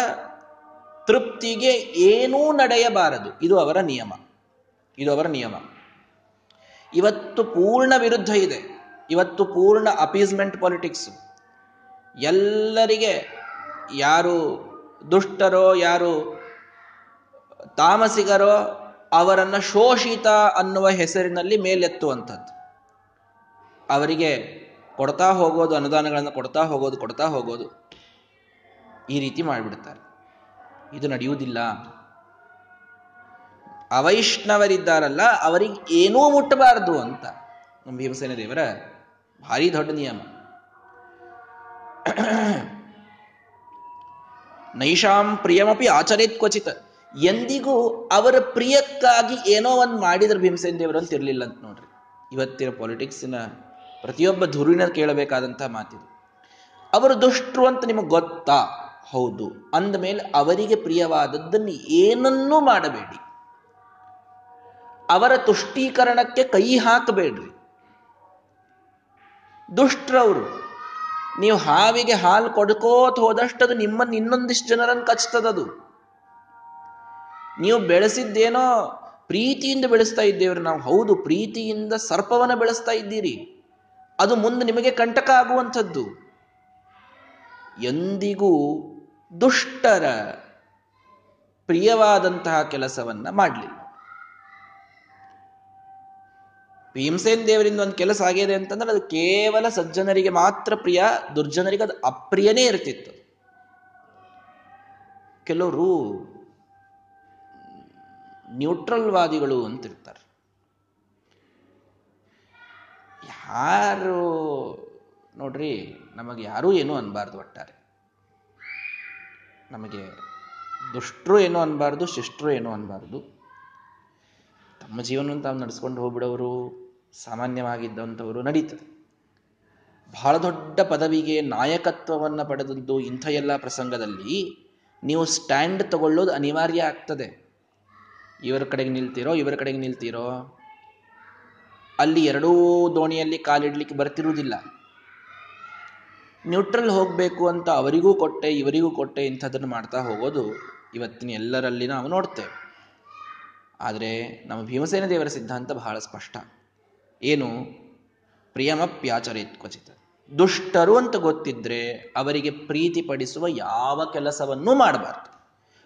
ತೃಪ್ತಿಗೆ ಏನೂ ನಡೆಯಬಾರದು. ಇದು ಅವರ ನಿಯಮ. ಇದು ಅವರ ನಿಯಮ. ಇವತ್ತು ಪೂರ್ಣ ವಿರುದ್ಧ ಇದೆ. ಇವತ್ತು ಪೂರ್ಣ ಅಪೀಸ್ಮೆಂಟ್ ಪಾಲಿಟಿಕ್ಸ್. ಎಲ್ಲರಿಗೆ ಯಾರು ದುಷ್ಟರೋ ಯಾರು ತಾಮಸಿಗರೋ ಅವರನ್ನ ಶೋಷಿತ ಅನ್ನುವ ಹೆಸರಿನಲ್ಲಿ ಮೇಲೆತ್ತುವಂಥದ್ದು. ಅವರಿಗೆ ಕೊಡ್ತಾ ಹೋಗೋದು, ಅನುದಾನಗಳನ್ನು ಕೊಡ್ತಾ ಹೋಗೋದು ಕೊಡ್ತಾ ಹೋಗೋದು ಈ ರೀತಿ ಮಾಡಿಬಿಡ್ತಾರೆ. ಇದು ನಡೆಯುವುದಿಲ್ಲ. ಅವೈಷ್ಣವರಿದ್ದಾರಲ್ಲ, ಅವರಿಗೆ ಏನೂ ಮುಟ್ಟಬಾರದು ಅಂತ. ನಮ್ಮ ಭೀಮಸೇನ ದೇವರ ಭಾರಿ ದೊಡ್ಡ ನಿಯಮ. ನೈಷಾಂ ಪ್ರಿಯಮಪಿ ಆಚರೇತ್ ಕ್ವಚಿತ. ಎಂದಿಗೂ ಅವರ ಪ್ರಿಯಕ್ಕಾಗಿ ಏನೋ ಒಂದು ಮಾಡಿದ್ರೆ ಭೀಮಸೇನ ದೇವರು ಅಂತ ಇರಲಿಲ್ಲ ಅಂತ ನೋಡ್ರಿ. ಇವತ್ತಿನ ಪಾಲಿಟಿಕ್ಸಿನ ಪ್ರತಿಯೊಬ್ಬ ಧುರಿನ ಕೇಳಬೇಕಾದಂತಹ ಮಾತಿದು. ಅವರು ದುಷ್ಟರು ಅಂತ ನಿಮಗೆ ಗೊತ್ತಾ? ಹೌದು. ಅಂದಮೇಲೆ ಅವರಿಗೆ ಪ್ರಿಯವಾದದ್ದನ್ನು ಏನನ್ನೂ ಮಾಡಬೇಡಿ. ಅವರ ತುಷ್ಟೀಕರಣಕ್ಕೆ ಕೈ ಹಾಕಬೇಡ್ರಿ. ದುಷ್ಟ್ರವರು, ನೀವು ಹಾವಿಗೆ ಹಾಲು ಕೊಡ್ಕೋತ ಹೋದಷ್ಟದು ನಿಮ್ಮನ್ನು ಇನ್ನೊಂದಿಷ್ಟು ಜನರನ್ನು ಕಚ್ತದದು. ನೀವು ಬೆಳೆಸಿದ್ದೇನೋ ಪ್ರೀತಿಯಿಂದ ಬೆಳೆಸ್ತಾ ಇದ್ದೇವ್ರಿ ನಾವು. ಹೌದು, ಪ್ರೀತಿಯಿಂದ ಸರ್ಪವನ್ನು ಬೆಳೆಸ್ತಾ ಇದ್ದೀರಿ. ಅದು ಮುಂದೆ ನಿಮಗೆ ಕಂಟಕ ಆಗುವಂಥದ್ದು. ಎಂದಿಗೂ ದುಷ್ಟರ ಪ್ರಿಯವಾದಂತಹ ಕೆಲಸವನ್ನ ಮಾಡಲಿಲ್ಲ. ಭೀಮಸೇನ್ ದೇವರಿಂದ ಒಂದು ಕೆಲಸ ಆಗಿದೆ ಅಂತಂದ್ರೆ ಅದು ಕೇವಲ ಸಜ್ಜನರಿಗೆ ಮಾತ್ರ ಪ್ರಿಯ, ದುರ್ಜನರಿಗೆ ಅದು ಅಪ್ರಿಯನೇ ಇರ್ತಿತ್ತು. ಕೆಲವರು ನ್ಯೂಟ್ರಲ್ ವಾದಿಗಳು ಅಂತಿರ್ತಾರೆ. ಯಾರು ನೋಡ್ರಿ, ನಮಗೆ ಯಾರೂ ಏನೂ ಅನ್ಬಾರ್ದು ಒಟ್ಟಾರೆ. ನಮಗೆ ದುಷ್ಟರು ಏನೋ ಅನ್ಬಾರ್ದು, ಶಿಷ್ಟರು ಏನೋ ಅನ್ಬಾರ್ದು. ತಮ್ಮ ಜೀವನವನ್ನು ತಾವು ನಡೆಸ್ಕೊಂಡು ಹೋಗ್ಬಿಡೋರು, ಸಾಮಾನ್ಯವಾಗಿದ್ದಂಥವರು ನಡೀತದೆ. ಬಹಳ ದೊಡ್ಡ ಪದವಿಗೆ ನಾಯಕತ್ವವನ್ನು ಪಡೆದದ್ದು ಇಂಥ ಎಲ್ಲ ಪ್ರಸಂಗದಲ್ಲಿ ನೀವು ಸ್ಟ್ಯಾಂಡ್ ತಗೊಳ್ಳೋದು ಅನಿವಾರ್ಯ ಆಗ್ತದೆ. ಇವರ ಕಡೆಗೆ ನಿಲ್ತೀರೋ, ಇವರ ಕಡೆಗೆ ನಿಲ್ತೀರೋ? ಅಲ್ಲಿ ಎರಡೂ ದೋಣಿಯಲ್ಲಿ ಕಾಲಿಡ್ಲಿಕ್ಕೆ ಬರ್ತಿರುವುದಿಲ್ಲ. ನ್ಯೂಟ್ರಲ್ ಹೋಗಬೇಕು ಅಂತ ಅವರಿಗೂ ಕೊಟ್ಟೆ, ಇವರಿಗೂ ಕೊಟ್ಟೆ ಇಂಥದ್ದನ್ನು ಮಾಡ್ತಾ ಹೋಗೋದು ಇವತ್ತಿನ ಎಲ್ಲರಲ್ಲಿ ನಾವು ನೋಡ್ತೇವೆ. ಆದರೆ ನಮ್ಮ ಭೀಮಸೇನ ದೇವರ ಸಿದ್ಧಾಂತ ಬಹಳ ಸ್ಪಷ್ಟ. ಏನು? ಪ್ರಿಯಮಪ್ಯಾಚರೇತ್ ಕ್ವಚಿತ. ದುಷ್ಟರು ಅಂತ ಗೊತ್ತಿದ್ರೆ ಅವರಿಗೆ ಪ್ರೀತಿ ಪಡಿಸುವ ಯಾವ ಕೆಲಸವನ್ನೂ ಮಾಡಬಾರ್ದು.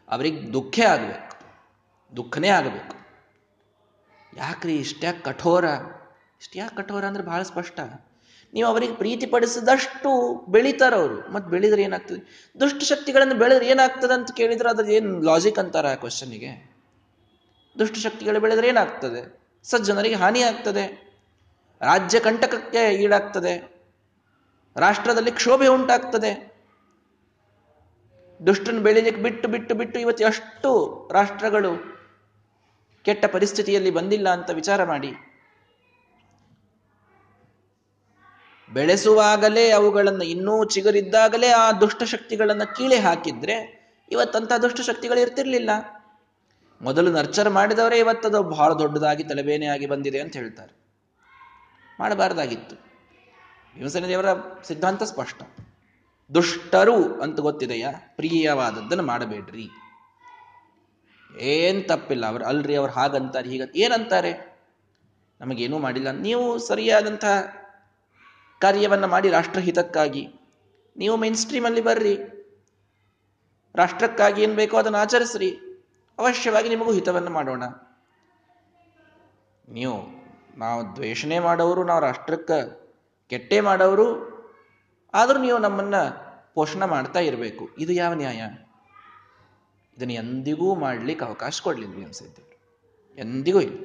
ಅವರಿಗೆ ದುಃಖ ಆಗಬೇಕು ದುಃಖನೇ ಆಗಬೇಕು. ಯಾಕ್ರಿ ಇಷ್ಟ್ಯಾಕೆ ಕಠೋರ? ಇಷ್ಟ್ಯಾಕೆ ಕಠೋರ ಅಂದ್ರೆ ಬಹಳ ಸ್ಪಷ್ಟ. ನೀವು ಅವರಿಗೆ ಪ್ರೀತಿಪಡಿಸಿದಷ್ಟು ಬೆಳಿತಾರವರು ಮತ್ತೆ ಬೆಳೆದ್ರೆ ಏನಾಗ್ತದೆ? ದುಷ್ಟ ಶಕ್ತಿಗಳನ್ನು ಬೆಳೆದ್ರೆ ಏನಾಗ್ತದೆ ಅಂತ ಕೇಳಿದ್ರೆ ಅದ್ರ ಏನು ಲಾಜಿಕ್ ಅಂತಾರೆ ಆ ದುಷ್ಟ ಶಕ್ತಿಗಳು ಬೆಳೆದ್ರೆ ಏನಾಗ್ತದೆ? ಸಜ್ಜನರಿಗೆ ಹಾನಿ ಆಗ್ತದೆ. ರಾಜ್ಯ ಕಂಟಕಕ್ಕೆ ಈಡಾಗ್ತದೆ. ರಾಷ್ಟ್ರದಲ್ಲಿ ಕ್ಷೋಭೆ ಉಂಟಾಗ್ತದೆ. ದುಷ್ಟನ್ನು ಬೆಳಿಲಿಕ್ಕೆ ಬಿಟ್ಟು ಬಿಟ್ಟು ಬಿಟ್ಟು ಇವತ್ತು ಎಷ್ಟು ರಾಷ್ಟ್ರಗಳು ಕೆಟ್ಟ ಪರಿಸ್ಥಿತಿಯಲ್ಲಿ ಬಂದಿಲ್ಲ ಅಂತ ವಿಚಾರ ಮಾಡಿ. ಬೆಳೆಸುವಾಗಲೇ ಅವುಗಳನ್ನು ಇನ್ನೂ ಚಿಗುರಿದ್ದಾಗಲೇ ಆ ದುಷ್ಟಶಕ್ತಿಗಳನ್ನು ಕೀಳೆ ಹಾಕಿದ್ರೆ ಇವತ್ತಂತ ದುಷ್ಟಶಕ್ತಿಗಳು ಇರ್ತಿರ್ಲಿಲ್ಲ. ಮೊದಲು ನರ್ಚರ್ ಮಾಡಿದವರೇ ಇವತ್ತದು ಬಹಳ ದೊಡ್ಡದಾಗಿ ತಲೆಬೇನೆ ಆಗಿ ಬಂದಿದೆ ಅಂತ ಹೇಳ್ತಾರೆ. ಮಾಡಬಾರ್ದಾಗಿತ್ತು. ಭೀಮಸೇನ ದೇವರ ಸಿದ್ಧಾಂತ ಸ್ಪಷ್ಟ. ದುಷ್ಟರು ಅಂತ ಗೊತ್ತಿದೆಯಾ? ಪ್ರಿಯವಾದದ್ದನ್ನು ಮಾಡಬೇಡ್ರಿ. ಏನ್ ತಪ್ಪಿಲ್ಲ. ಅವ್ರು ಅಲ್ರಿ, ಅವ್ರು ಹಾಗಂತಾರೆ ಹೀಗ ಏನಂತಾರೆ? ನಮಗೇನೂ ಮಾಡಿಲ್ಲ. ನೀವು ಸರಿಯಾದಂತಹ ಕಾರ್ಯವನ್ನು ಮಾಡಿ ರಾಷ್ಟ್ರಹಿತಕ್ಕಾಗಿ. ನೀವು ಮೈನ್ ಸ್ಟ್ರೀಮಲ್ಲಿ ಬರ್ರಿ. ರಾಷ್ಟ್ರಕ್ಕಾಗಿ ಏನು ಬೇಕೋ ಅದನ್ನು ಆಚರಿಸ್ರಿ. ಅವಶ್ಯವಾಗಿ ನಿಮಗೂ ಹಿತವನ್ನು ಮಾಡೋಣ. ನೀವು, ನಾವು ದ್ವೇಷಣೆ ಮಾಡೋರು, ನಾವು ರಾಷ್ಟ್ರಕ್ಕೆ ಕೆಟ್ಟೆ ಮಾಡೋರು, ಆದರೂ ನೀವು ನಮ್ಮನ್ನ ಪೋಷಣ ಮಾಡ್ತಾ ಇರಬೇಕು. ಇದು ಯಾವ ನ್ಯಾಯ? ಇದನ್ನು ಎಂದಿಗೂ ಮಾಡ್ಲಿಕ್ಕೆ ಅವಕಾಶ ಕೊಡಲಿಲ್ಲ ಅನ್ಸಿದ್ದೇವೆ ಎಂದಿಗೂ ಇಲ್ಲ.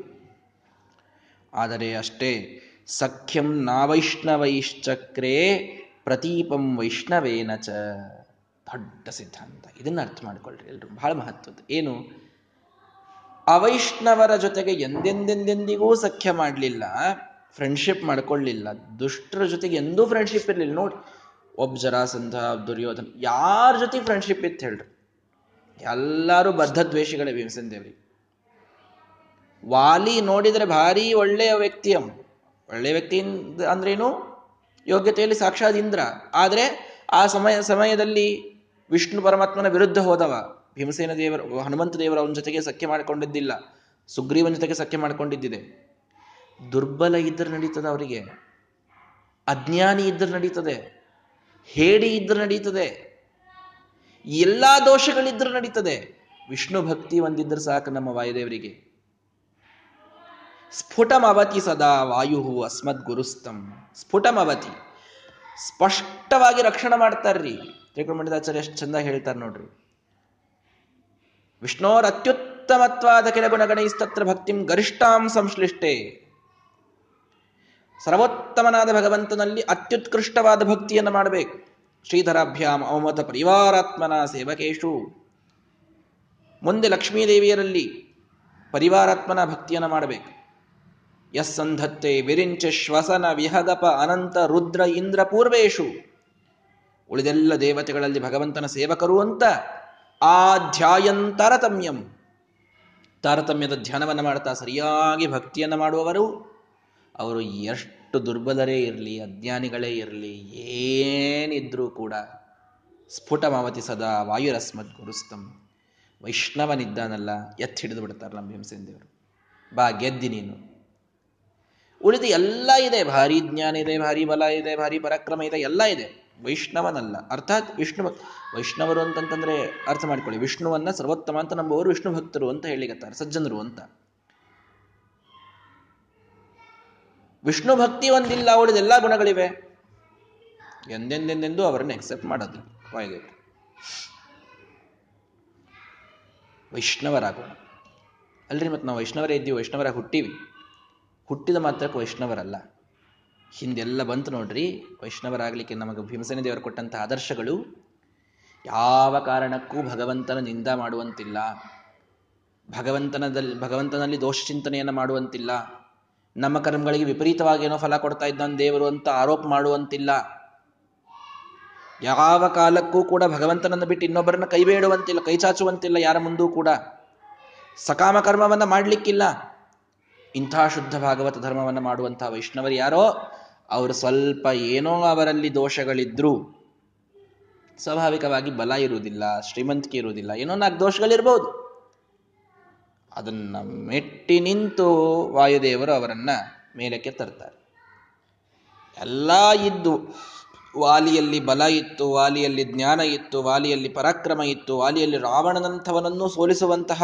ಆದರೆ ಅಷ್ಟೇ, ಸಖ್ಯಂ ನಾವೈಷ್ಣವೈಶ್ಚಕ್ರೇ ಪ್ರತೀಪಂ ವೈಷ್ಣವೇನ ಚ ದೊಡ್ಡ ಸಿದ್ಧಾಂತ. ಇದನ್ನ ಅರ್ಥ ಮಾಡ್ಕೊಳ್ರಿ ಎಲ್ರು, ಬಹಳ ಮಹತ್ವದ್ದು. ಏನು? ಅವೈಷ್ಣವರ ಜೊತೆಗೆ ಎಂದೆಂದೆಂದೆಂದಿಗೂ ಸಖ್ಯ ಮಾಡಲಿಲ್ಲ ಫ್ರೆಂಡ್ಶಿಪ್ ಮಾಡ್ಕೊಳ್ಳಿಲ್ಲ, ದುಷ್ಟರ ಜೊತೆಗೆ ಎಂದೂ ಫ್ರೆಂಡ್ಶಿಪ್ ಇರಲಿಲ್ಲ. ನೋಡಿ ಒಬ್ಬ ಜರಾಸಂಧ ದುರ್ಯೋಧನ, ಯಾರ ಜೊತೆ ಫ್ರೆಂಡ್ಶಿಪ್ ಇತ್ತು ಹೇಳ್ರಿ? ಎಲ್ಲರೂ ಬದ್ಧ ದ್ವೇಷಗಳೇ ಭೀಮಸೇನ್ ದೇವರಿಗೆ. ವಾಲಿ ನೋಡಿದರೆ ಭಾರಿ ಒಳ್ಳೆಯ ವ್ಯಕ್ತಿಯಂ ಒಳ್ಳೆಯ ವ್ಯಕ್ತಿ ಅಂದ್ರೇನು ಯೋಗ್ಯತೆಯಲ್ಲಿ ಸಾಕ್ಷಾತ್ ಇಂದ್ರ. ಆದರೆ ಆ ಸಮಯ, ಸಮಯದಲ್ಲಿ ವಿಷ್ಣು ಪರಮಾತ್ಮನ ವಿರುದ್ಧ ಹೋದವ. ಭೀಮಸೇನ ದೇವರು, ಹನುಮಂತ ದೇವರ ಅವನ ಜೊತೆಗೆ ಸಖ್ಯ ಮಾಡಿಕೊಂಡಿದ್ದಿಲ್ಲ. ಸುಗ್ರೀವನ ಜೊತೆಗೆ ಸಖ್ಯ ಮಾಡಿಕೊಂಡಿದ್ದಿದೆ. ದುರ್ಬಲ ಇದ್ರೆ ನಡೀತದೆ ಅವರಿಗೆ. ಅಜ್ಞಾನಿ ಇದ್ರೆ ನಡೀತದೆ. ಹೇಡಿ ಇದ್ರೆ ನಡೀತದೆ. ಎಲ್ಲಾ ದೋಷಗಳಿದ್ರೂ ನಡೀತದೆ. ವಿಷ್ಣು ಭಕ್ತಿ ಒಂದಿದ್ರೆ ಸಾಕು ನಮ್ಮ ವಾಯುದೇವರಿಗೆ. ಸ್ಫುಟಮವತಿ ಸದಾ ವಾಯು ಅಸ್ಮದ್ ಗುರುಸ್ತಂ. ಸ್ಫುಟಮವತಿ. ಸ್ಪಷ್ಟವಾಗಿ ರಕ್ಷಣೆ ಮಾಡ್ತಾರ್ರಿ. ತ್ರಿಕುಮಂಡಿತಾಚಾರ್ಯ ಎಷ್ಟು ಚಂದ ಹೇಳ್ತಾರೆ ನೋಡ್ರಿ. ವಿಷ್ಣೋರ್ ಅತ್ಯುತ್ತಮತ್ವಾದ ಕೆಲ ಗುಣಗಣೈಸ್ತತ್ರ ಭಕ್ತಿಂ ಗರಿಷ್ಠಾಂ ಸಂಶ್ಲಿಷ್ಟೆ. ಸರ್ವೋತ್ತಮನಾದ ಭಗವಂತನಲ್ಲಿ ಅತ್ಯುತ್ಕೃಷ್ಟವಾದ ಭಕ್ತಿಯನ್ನು ಮಾಡಬೇಕು. ಶ್ರೀಧರಾಭ್ಯಾಂ ಅವಮತ ಪರಿವಾರಾತ್ಮನ ಸೇವಕೇಶು. ಮುಂದೆ ಲಕ್ಷ್ಮೀದೇವಿಯರಲ್ಲಿ ಪರಿವಾರಾತ್ಮನ ಭಕ್ತಿಯನ್ನು ಮಾಡಬೇಕು. ಯಸ್ಸಂಧತ್ತೆ ವಿರಿಂಚ ಶ್ವಸನ ವಿಹಗಪ ಅನಂತ ರುದ್ರ ಇಂದ್ರ ಪೂರ್ವೇಶು. ಉಳಿದೆಲ್ಲ ದೇವತೆಗಳಲ್ಲಿ ಭಗವಂತನ ಸೇವಕರು ಅಂತ ಆ ಧ್ಯಾಯಂ ತಾರತಮ್ಯಂ ತಾರತಮ್ಯದ ಧ್ಯಾನವನ್ನು ಮಾಡ್ತಾ ಸರಿಯಾಗಿ ಭಕ್ತಿಯನ್ನು ಮಾಡುವವರು, ಅವರು ಎಷ್ಟು ದುರ್ಬಲರೇ ಇರಲಿ, ಅಜ್ಞಾನಿಗಳೇ ಇರಲಿ, ಏನಿದ್ರೂ ಕೂಡ ಸ್ಫುಟಮಾವತಿ ಸದಾ ವಾಯುರಸ್ಮದ್ ಗುರುಸ್ತಂ ವೈಷ್ಣವನಿದ್ದಾನಲ್ಲ ಎತ್ತಿ ಹಿಡಿದು ಬಿಡ್ತಾರೆ ನಮ್ಮ ಭೀಮಸೇನ ದೇವರು. ಬಾ, ಗೆದ್ದಿ ನೀನು. ಉಳಿದು ಎಲ್ಲ ಇದೆ, ಭಾರಿ ಜ್ಞಾನ ಇದೆ, ಭಾರಿ ಬಲ ಇದೆ, ಭಾರಿ ಪರಾಕ್ರಮ ಇದೆ, ಎಲ್ಲ ಇದೆ. ವೈಷ್ಣವನಲ್ಲ, ಅರ್ಥಾತ್ ವಿಷ್ಣು ವೈಷ್ಣವರು ಅಂತಂತಂದ್ರೆ ಅರ್ಥ ಮಾಡ್ಕೊಳ್ಳಿ, ವಿಷ್ಣುವನ್ನ ಸರ್ವೋತ್ತಮ ಅಂತ ನಂಬುವವರು ವಿಷ್ಣು ಭಕ್ತರು ಅಂತ ಹೇಳಿಗತ್ತಾರೆ ಸಜ್ಜನರು ಅಂತ. ವಿಷ್ಣು ಭಕ್ತಿ ಒಂದಿಲ್ಲ ಅವಳಿದೆಲ್ಲ ಗುಣಗಳಿವೆ. ಎಂದೆಂದೆಂದೆಂದು ಅವರನ್ನು ಎಕ್ಸೆಪ್ಟ್ ಮಾಡೋದಿಲ್ಲ ವಾಯುದೇವರು ವೈಷ್ಣವರಾಗೋಣ ಅಲ್ರಿ ಮತ್ತು ನಾವು ವೈಷ್ಣವರೇ ಇದ್ದೀವಿ ವೈಷ್ಣವರ ಹುಟ್ಟಿವಿ. ಹುಟ್ಟಿದ ಮಾತ್ರಕ್ಕೆ ವೈಷ್ಣವರಲ್ಲ. ಹಿಂದೆಲ್ಲ ಬಂತು ನೋಡ್ರಿ, ವೈಷ್ಣವರಾಗಲಿಕ್ಕೆ ನಮಗೆ ಭೀಮಸೇನ ದೇವರು ಕೊಟ್ಟಂತಹ ಆದರ್ಶಗಳು ಯಾವ ಕಾರಣಕ್ಕೂ ಭಗವಂತನ ನಿಂದ ಮಾಡುವಂತಿಲ್ಲ. ಭಗವಂತನದಲ್ಲಿ ಭಗವಂತನಲ್ಲಿ ದೋಷ ಚಿಂತನೆಯನ್ನು ಮಾಡುವಂತಿಲ್ಲ. ನಮ್ಮ ಕರ್ಮಗಳಿಗೆ ವಿಪರೀತವಾಗಿ ಏನೋ ಫಲ ಕೊಡ್ತಾ ಇದ್ದಾನೆ ದೇವರು ಅಂತ ಆರೋಪ ಮಾಡುವಂತಿಲ್ಲ. ಯಾವ ಕಾಲಕ್ಕೂ ಕೂಡ ಭಗವಂತನನ್ನು ಬಿಟ್ಟು ಇನ್ನೊಬ್ಬರನ್ನ ಕೈ ಬೇಡುವಂತಿಲ್ಲ, ಕೈ ಚಾಚುವಂತಿಲ್ಲ, ಯಾರ ಮುಂದೂ ಕೂಡ. ಸಕಾಮ ಕರ್ಮವನ್ನ ಮಾಡಲಿಕ್ಕಿಲ್ಲ. ಇಂಥ ಶುದ್ಧ ಭಾಗವತ ಧರ್ಮವನ್ನು ಮಾಡುವಂತಹ ವೈಷ್ಣವರು ಯಾರೋ, ಅವರು ಸ್ವಲ್ಪ ಏನೋ ಅವರಲ್ಲಿ ದೋಷಗಳಿದ್ರು ಸ್ವಾಭಾವಿಕವಾಗಿ ಬಲ ಇರುವುದಿಲ್ಲ, ಶ್ರೀಮಂತಿಕೆ ಇರುವುದಿಲ್ಲ, ಏನೋ ನಾಲ್ಕು ದೋಷಗಳಿರ್ಬೋದು. ಅದನ್ನ ಮೆಟ್ಟಿ ನಿಂತು ವಾಯುದೇವರು ಅವರನ್ನ ಮೇಲಕ್ಕೆ ತರ್ತಾರೆ. ಎಲ್ಲ ಇದ್ದು, ವಾಲಿಯಲ್ಲಿ ಬಲ ಇತ್ತು, ವಾಲಿಯಲ್ಲಿ ಜ್ಞಾನ ಇತ್ತು, ವಾಲಿಯಲ್ಲಿ ಪರಾಕ್ರಮ ಇತ್ತು, ವಾಲಿಯಲ್ಲಿ ರಾವಣನಂಥವನನ್ನು ಸೋಲಿಸುವಂತಹ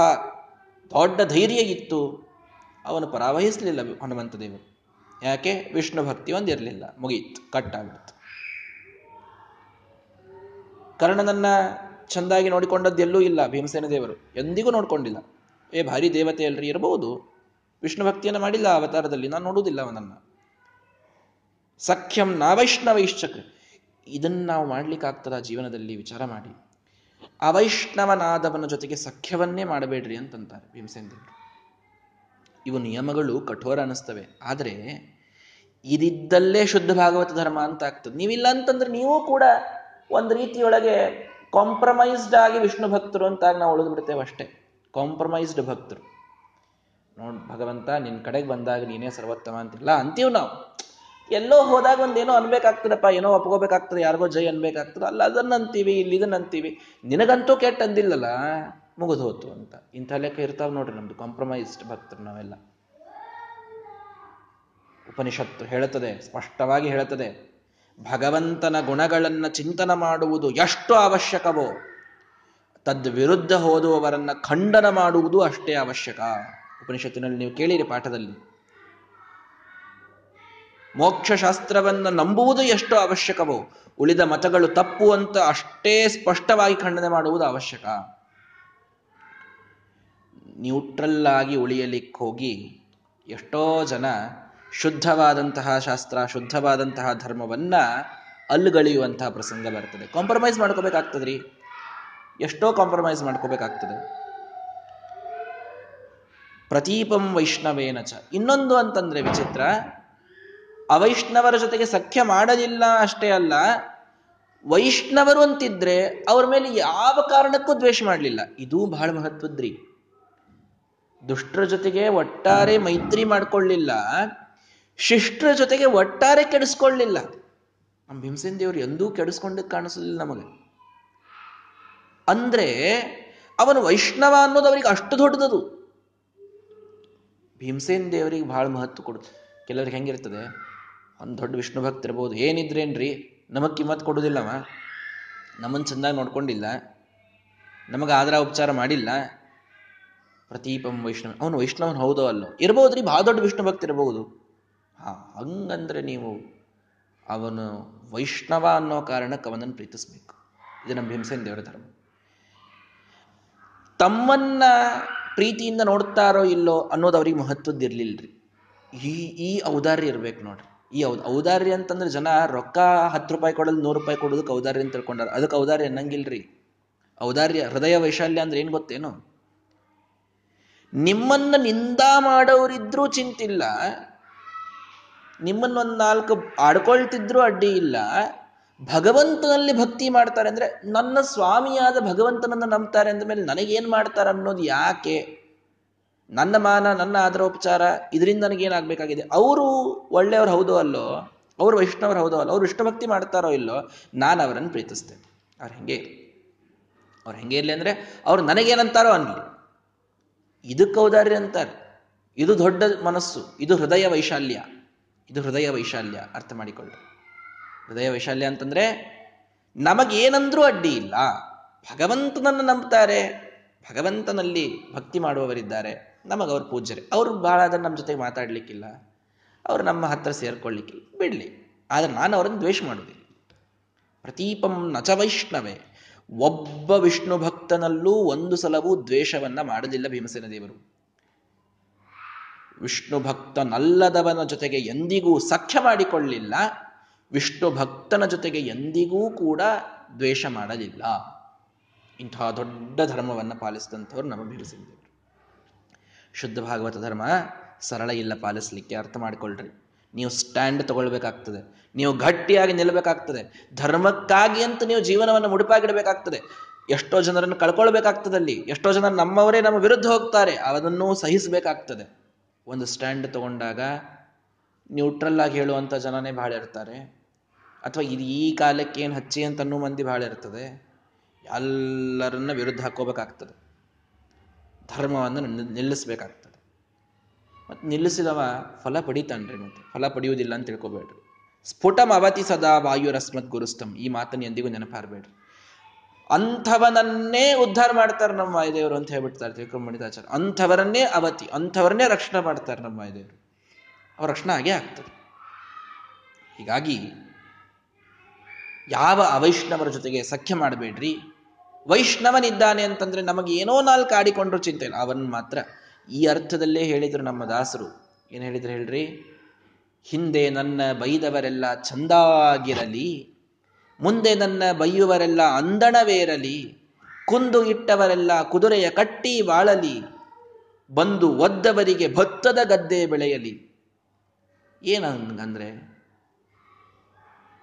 ದೊಡ್ಡ ಧೈರ್ಯ ಇತ್ತು. ಅವನು ಪರಾವಹಿಸಲಿಲ್ಲ ಹನುಮಂತ ದೇವರು ಯಾಕೆ? ವಿಷ್ಣು ಭಕ್ತಿ ಒಂದಿರಲಿಲ್ಲ ಮುಗಿಯಿತು ಕಟ್ಟಾಗ್ಬಿಡ್ತು. ಕರ್ಣನನ್ನ ಚೆಂದಾಗಿ ನೋಡಿಕೊಂಡದ್ದೆಲ್ಲೂ ಇಲ್ಲ ಭೀಮಸೇನ ದೇವರು. ಎಂದಿಗೂ ನೋಡ್ಕೊಂಡಿಲ್ಲ. ಏ ಭಾರಿ ದೇವತೆ ಅಲ್ರಿ ಇರಬಹುದು ವಿಷ್ಣು ಭಕ್ತಿಯನ್ನು ಮಾಡಿಲ್ಲ ಅವತಾರದಲ್ಲಿ. ನಾನು ನೋಡುವುದಿಲ್ಲ ಅವನನ್ನ. ಸಖ್ಯಂ ನಾವೈಷ್ಣವೈಶ್ಚಕ ಇದನ್ನು ನಾವು ಮಾಡ್ಲಿಕ್ಕಾಗ್ತದ ಜೀವನದಲ್ಲಿ? ವಿಚಾರ ಮಾಡಿ. ಅವೈಷ್ಣವನಾದವನ ಜೊತೆಗೆ ಸಖ್ಯವನ್ನೇ ಮಾಡಬೇಡ್ರಿ ಅಂತಂತಾರೆ ಭೀಮಸೇನ ದೇವರು ಇವು ನಿಯಮಗಳು ಕಠೋರ ಅನ್ನಿಸ್ತವೆ ಆದರೆ ಇದಿದ್ದಲ್ಲೇ ಶುದ್ಧ ಭಾಗವತ ಧರ್ಮ ಅಂತ ಆಗ್ತದೆ. ನೀವಿಲ್ಲ ಅಂತಂದ್ರೆ ನೀವು ಕೂಡ ಒಂದು ರೀತಿಯೊಳಗೆ ಕಾಂಪ್ರಮೈಸ್ಡ್ ಆಗಿ ವಿಷ್ಣು ಭಕ್ತರು ಅಂತ ನಾವು ಉಳಿದು ಅಷ್ಟೇ. ಕಾಂಪ್ರಮೈಸ್ಡ್ ಭಕ್ತರು. ನೋಡ್ ಭಗವಂತ ನಿನ್ನ ಕಡೆಗೆ ಬಂದಾಗ ನೀನೇ ಸರ್ವೋತ್ತಮ ಅಂತಿಲ್ಲ. ಅಂತೀವಿ ನಾವು. ಎಲ್ಲೋ ಹೋದಾಗ ಒಂದೇನೋ ಅನ್ಬೇಕಾಗ್ತದಪ್ಪ, ಏನೋ ಒಪ್ಕೋಬೇಕಾಗ್ತದೆ, ಯಾರಿಗೋ ಜೈ ಅನ್ಬೇಕಾಗ್ತದೆ. ಅಲ್ಲ ಅದನ್ನ ಅಂತೀವಿ ಇಲ್ಲಿ ಇದನ್ನ ಅಂತೀವಿ ನಿನಗಂತೂ ಕೆಟ್ಟ ಅಂದಿಲ್ಲಲ್ಲ, ಮುಗಿದು ಹೋತು ಅಂತ. ಇಂಥ ಲೆಕ್ಕ ಇರ್ತಾವ ನೋಡ್ರಿ ನಮ್ದು ಕಾಂಪ್ರಮೈಸ್ಡ್ ಭಕ್ತರು ನಾವೆಲ್ಲ. ಉಪನಿಷತ್ತು ಹೇಳುತ್ತದೆ, ಸ್ಪಷ್ಟವಾಗಿ ಹೇಳುತ್ತದೆ. ಭಗವಂತನ ಗುಣಗಳನ್ನ ಚಿಂತನ ಮಾಡುವುದು ಎಷ್ಟು ಅವಶ್ಯಕವೋ ತದ್ವಿರುದ್ಧ ಹೋದುವವರನ್ನ ಖಂಡನ ಮಾಡುವುದು ಅಷ್ಟೇ ಅವಶ್ಯಕ. ಉಪನಿಷತ್ತಿನಲ್ಲಿ ನೀವು ಕೇಳಿರಿ ಪಾಠದಲ್ಲಿ. ಮೋಕ್ಷಶಾಸ್ತ್ರವನ್ನು ನಂಬುವುದು ಎಷ್ಟು ಅವಶ್ಯಕವೋ, ಉಳಿದ ಮತಗಳು ತಪ್ಪು ಅಂತ ಅಷ್ಟೇ ಸ್ಪಷ್ಟವಾಗಿ ಖಂಡನೆ ಮಾಡುವುದು ಅವಶ್ಯಕ. ನ್ಯೂಟ್ರಲ್ ಆಗಿ ಉಳಿಯಲಿಕ್ಕೆ ಹೋಗಿ ಎಷ್ಟೋ ಜನ ಶುದ್ಧವಾದಂತಹ ಶಾಸ್ತ್ರ, ಶುದ್ಧವಾದಂತಹ ಧರ್ಮವನ್ನ ಅಲ್ಲುಗಳೆಯುವಂತಹ ಪ್ರಸಂಗ ಬರ್ತದೆ. ಕಾಂಪ್ರಮೈಸ್ ಮಾಡ್ಕೋಬೇಕಾಗ್ತದ್ರಿ. ಎಷ್ಟೋ ಕಾಂಪ್ರಮೈಸ್ ಮಾಡ್ಕೋಬೇಕಾಗ್ತದೆ. ಪ್ರತೀಪಂ ವೈಷ್ಣವೇನ ಚ. ಇನ್ನೊಂದು ಅಂತಂದ್ರೆ ವಿಚಿತ್ರ. ಅವೈಷ್ಣವರ ಜೊತೆಗೆ ಸಖ್ಯ ಮಾಡಲಿಲ್ಲ ಅಷ್ಟೇ ಅಲ್ಲ, ವೈಷ್ಣವರು ಅಂತಿದ್ರೆ ಅವ್ರ ಮೇಲೆ ಯಾವ ಕಾರಣಕ್ಕೂ ದ್ವೇಷ ಮಾಡಲಿಲ್ಲ. ಇದು ಬಹಳ ಮಹತ್ವದ್ರಿ. ದುಷ್ಟರ ಜೊತೆಗೆ ಒಟ್ಟಾರೆ ಮೈತ್ರಿ ಮಾಡ್ಕೊಳ್ಳಿಲ್ಲ, ಶಿಷ್ಟರ ಜೊತೆಗೆ ಒಟ್ಟಾರೆ ಕೆಡಿಸ್ಕೊಳ್ಳಿಲ್ಲ. ನಮ್ಮ ಭೀಮಸೇನ್ ದೇವರು ಎಂದೂ ಕೆಡಿಸ್ಕೊಂಡಕ್ಕೆ ಕಾಣಿಸಲಿಲ್ಲ ನಮಗೆ. ಅಂದ್ರೆ ಅವನು ವೈಷ್ಣವ ಅನ್ನೋದು ಅವರಿಗೆ ಅಷ್ಟು ದೊಡ್ಡದದು. ಭೀಮಸೇನ್ ದೇವರಿಗೆ ಬಹಳ ಮಹತ್ವ ಕೊಡುತ್ತೆ. ಕೆಲವ್ರಿಗೆ ಹೆಂಗಿರ್ತದೆ? ಒಂದು ದೊಡ್ಡ ವಿಷ್ಣು ಭಕ್ತ ಇರ್ಬೋದು. ಏನಿದ್ರೇನ್ರಿ? ನಮಗೆ ಕಿಮ್ಮತ್ ಕೊಡೋದಿಲ್ಲವ ನಮ್ಮನ್ನು ಚೆಂದಾಗಿ ನೋಡ್ಕೊಂಡಿಲ್ಲ. ನಮಗೆ ಆದರ ಉಪಚಾರ ಮಾಡಿಲ್ಲ. ಪ್ರತೀಪಂ ವೈಷ್ಣವ. ಅವನು ವೈಷ್ಣವನ್ ಹೌದೋ ಅಲ್ಲೋ? ಇರ್ಬೋದ್ರಿ ಬಹಳ ದೊಡ್ಡ ವಿಷ್ಣು ಭಕ್ತ ಇರಬಹುದು ಹಾ, ಹಂಗಂದ್ರೆ ನೀವು ಅವನು ವೈಷ್ಣವ ಅನ್ನೋ ಕಾರಣಕ್ಕೆ ಅವನನ್ನು ಪ್ರೀತಿಸ್ಬೇಕು. ಇದು ನಮ್ಮ ಭೀಮಸೇನ್ ದೇವರ ಧರ್ಮ. ತಮ್ಮನ್ನ ಪ್ರೀತಿಯಿಂದ ನೋಡ್ತಾರೋ ಇಲ್ಲೋ ಅನ್ನೋದು ಅವ್ರಿಗೆ ಮಹತ್ವದ್ದಿರ್ಲಿಲ್ರಿ ಈ ಈ ಔದಾರ್ಯ ಇರ್ಬೇಕು ನೋಡ್ರಿ. ಈ ಔದಾರ್ಯ ಅಂತಂದ್ರೆ ಜನ ರೊಕ್ಕ ಹತ್ತು ರೂಪಾಯಿ ಕೊಡೋದು, ನೂರು ರೂಪಾಯಿ ಕೊಡೋದಕ್ಕೆ ಔದಾರ್ಯ ಅಂತ ತಿಳ್ಕೊಂಡಾರ. ಅದಕ್ಕೆ ಔದಾರ್ಯ ಅನ್ನಂಗಿಲ್ರಿ. ಔದಾರ್ಯ ಹೃದಯ ವೈಶಾಲ್ಯ ಅಂದ್ರೆ ಏನು ಗೊತ್ತೇನು? ನಿಮ್ಮನ್ನ ನಿಂದ ಮಾಡೋರಿದ್ರೂ ಚಿಂತಿಲ್ಲ. ನಿಮ್ಮನ್ನ ಒಂದ್ ನಾಲ್ಕು ಆಡ್ಕೊಳ್ತಿದ್ರು ಅಡ್ಡಿ ಇಲ್ಲ. ಭಗವಂತನಲ್ಲಿ ಭಕ್ತಿ ಮಾಡ್ತಾರೆ ಅಂದ್ರೆ ನನ್ನ ಸ್ವಾಮಿಯಾದ ಭಗವಂತನನ್ನು ನಂಬ್ತಾರೆ ಅಂದಮೇಲೆ ನನಗೇನ್ ಮಾಡ್ತಾರೆ ಅನ್ನೋದು ಯಾಕೆ? ನನ್ನ ಮಾನ, ನನ್ನ ಆಧಾರೋಪಚಾರ ಇದರಿಂದ ನನಗೇನಾಗಬೇಕಾಗಿದೆ? ಅವರು ಒಳ್ಳೆಯವ್ರು ಹೌದೋ ಅಲ್ಲೋ, ಅವರು ವೈಷ್ಣವ್ರು ಹೌದೋ ಅಲ್ಲೋ, ಅವ್ರು ವಿಷ್ಣು ಭಕ್ತಿ ಮಾಡ್ತಾರೋ ಇಲ್ಲೋ, ನಾನು ಅವರನ್ನು ಪ್ರೀತಿಸ್ತೇನೆ. ಅವ್ರು ಹೆಂಗೆ ಅವ್ರು ಹೆಂಗೆ ಇರಲಿ ಅಂದರೆ ಅವ್ರು ನನಗೇನಂತಾರೋ ಅನ್ನಲಿ. ಇದಕ್ಕೆ ಔದಾರ್ಯ ಅಂತಾರೆ. ಇದು ದೊಡ್ಡ ಮನಸ್ಸು, ಇದು ಹೃದಯ ವೈಶಾಲ್ಯ. ಇದು ಹೃದಯ ವೈಶಾಲ್ಯ, ಅರ್ಥ ಮಾಡಿಕೊಳ್ಳಿ. ಹೃದಯ ವೈಶಾಲ್ಯ ಅಂತಂದ್ರೆ ನಮಗೇನಂದ್ರೂ ಅಡ್ಡಿ ಇಲ್ಲ. ಭಗವಂತನನ್ನು ನಂಬ್ತಾರೆ. ಭಗವಂತನಲ್ಲಿ ಭಕ್ತಿ ಮಾಡುವವರಿದ್ದಾರೆ. ನಮಗೆ ಅವ್ರ ಪೂಜ್ಯರೆ. ಅವರು ಬಹಳ ಅದನ್ನು ನಮ್ಮ ಜೊತೆಗೆ ಮಾತಾಡ್ಲಿಕ್ಕಿಲ್ಲ. ಅವರು ನಮ್ಮ ಹತ್ರ ಸೇರ್ಕೊಳ್ಳಿಕ್ಕಿಲ್ಲ ಬಿಡಲಿ. ಆದ್ರೆ ನಾನು ಅವರನ್ನು ದ್ವೇಷ ಮಾಡುವುದಿಲ್ಲ ಪ್ರತೀಪಂ ನಚ ವೈಷ್ಣವೇ. ಒಬ್ಬ ವಿಷ್ಣು ಭಕ್ತನಲ್ಲೂ ಒಂದು ಸಲವೂ ದ್ವೇಷವನ್ನ ಮಾಡಲಿಲ್ಲ ಭೀಮಸೇನ ದೇವರು. ವಿಷ್ಣು ಭಕ್ತನಲ್ಲದವನ ಜೊತೆಗೆ ಎಂದಿಗೂ ಸಖ್ಯ ಮಾಡಿಕೊಳ್ಳಿಲ್ಲ. ವಿಷ್ಣು ಭಕ್ತನ ಜೊತೆಗೆ ಎಂದಿಗೂ ಕೂಡ ದ್ವೇಷ ಮಾಡಲಿಲ್ಲ. ಇಂತಹ ದೊಡ್ಡ ಧರ್ಮವನ್ನು ಪಾಲಿಸಿದಂಥವ್ರು ನಮ್ಮ ಭೀಮಸೇನ ಶುದ್ಧ ಭಾಗವತ ಧರ್ಮ ಸರಳ ಇಲ್ಲ ಪಾಲಿಸ್ಲಿಕ್ಕೆ, ಅರ್ಥ ಮಾಡಿಕೊಳ್ಳ್ರಿ ನೀವು ಸ್ಟ್ಯಾಂಡ್ ತಗೊಳ್ಬೇಕಾಗ್ತದೆ. ನೀವು ಗಟ್ಟಿಯಾಗಿ ನಿಲ್ಲಬೇಕಾಗ್ತದೆ. ಧರ್ಮಕ್ಕಾಗಿ ಅಂತ ನೀವು ಜೀವನವನ್ನು ಮುಡಿಪಾಗಿಡಬೇಕಾಗ್ತದೆ. ಎಷ್ಟೋ ಜನರನ್ನು ಕಳ್ಕೊಳ್ಬೇಕಾಗ್ತದಲ್ಲಿ ಎಷ್ಟೋ ಜನ ನಮ್ಮವರೇ ನಮ್ಮ ವಿರುದ್ಧ ಹೋಗ್ತಾರೆ. ಅದನ್ನು ಸಹಿಸಬೇಕಾಗ್ತದೆ. ಒಂದು ಸ್ಟ್ಯಾಂಡ್ ತಗೊಂಡಾಗ ನ್ಯೂಟ್ರಲ್ ಆಗಿ ಹೇಳುವಂಥ ಜನನೇ ಭಾಳ ಇರ್ತಾರೆ. ಅಥವಾ ಇದು ಈ ಕಾಲಕ್ಕೆ ಏನು ಹಚ್ಚಿ ಅಂತ ಅನ್ನೋ ಮಂದಿ ಭಾಳ ಇರ್ತದೆ. ಎಲ್ಲರನ್ನ ವಿರುದ್ಧ ಹಾಕೋಬೇಕಾಗ್ತದೆ ಧರ್ಮವನ್ನು ನಿಲ್ಲಿಸ್ಬೇಕಾಗ್ತದೆ. ಮತ್ತು ನಿಲ್ಲಿಸಿದವ ಫಲ ಪಡಿತಾನ್ರಿ ಮತ್ತೆ. ಫಲ ಪಡೆಯುವುದಿಲ್ಲ ಅಂತ ತಿಳ್ಕೊಬೇಡ್ರಿ. ಸ್ಫುಟಂ ಅವತಿ ಸದಾ ವಾಯುರಸ್ಮತ್ ಗುರುಸ್ತಂ ಈ ಮಾತನ್ನು ಎಂದಿಗೂ ನೆನಪಾರಬೇಡ್ರಿ. ಅಂಥವನನ್ನೇ ಉದ್ಧಾರ ಮಾಡ್ತಾರೆ ನಮ್ಮ ವಾಯುದೇವರು ಅಂತ ಹೇಳ್ಬಿಡ್ತಾರೆ ತಿಳ್ಕೊಂಬಣಿತಾಚಾರ್ಯ ಅಂಥವರನ್ನೇ ಅವತಿ, ಅಂಥವರನ್ನೇ ರಕ್ಷಣೆ ಮಾಡ್ತಾರೆ ನಮ್ಮ ವಾಯುದೇವರು. ಅವ್ರ ರಕ್ಷಣೆ ಆಗೇ ಆಗ್ತದೆ. ಹೀಗಾಗಿ ಯಾವ ಅವೈಷ್ಣವರ ಜೊತೆಗೆ ಸಖ್ಯ ಮಾಡಬೇಡ್ರಿ? ವೈಷ್ಣವನಿದ್ದಾನೆ ಅಂತಂದ್ರೆ ನಮಗೆ ಏನೋ ನಾಲ್ಕು ಆಡಿಕೊಂಡ್ರು ಚಿಂತೆ ಇಲ್ಲ. ಅವನ್ ಮಾತ್ರ ಈ ಅರ್ಥದಲ್ಲೇ ಹೇಳಿದ್ರು ನಮ್ಮ ದಾಸರು. ಏನ್ ಹೇಳಿದ್ರು ಹೇಳ್ರಿ? ಹಿಂದೆ ನನ್ನ ಬೈದವರೆಲ್ಲ ಚಂದಾಗಿರಲಿ, ಮುಂದೆ ನನ್ನ ಬೈಯುವರೆಲ್ಲ ಅಂದಣವೇರಲಿ, ಕುಂದು ಇಟ್ಟವರೆಲ್ಲ ಕುದುರೆಯ ಕಟ್ಟಿ ಬಾಳಲಿ ಬಂದು ಒದ್ದವರಿಗೆ ಭತ್ತದ ಗದ್ದೆ ಬೆಳೆಯಲಿ. ಏನಂದ್ರೆ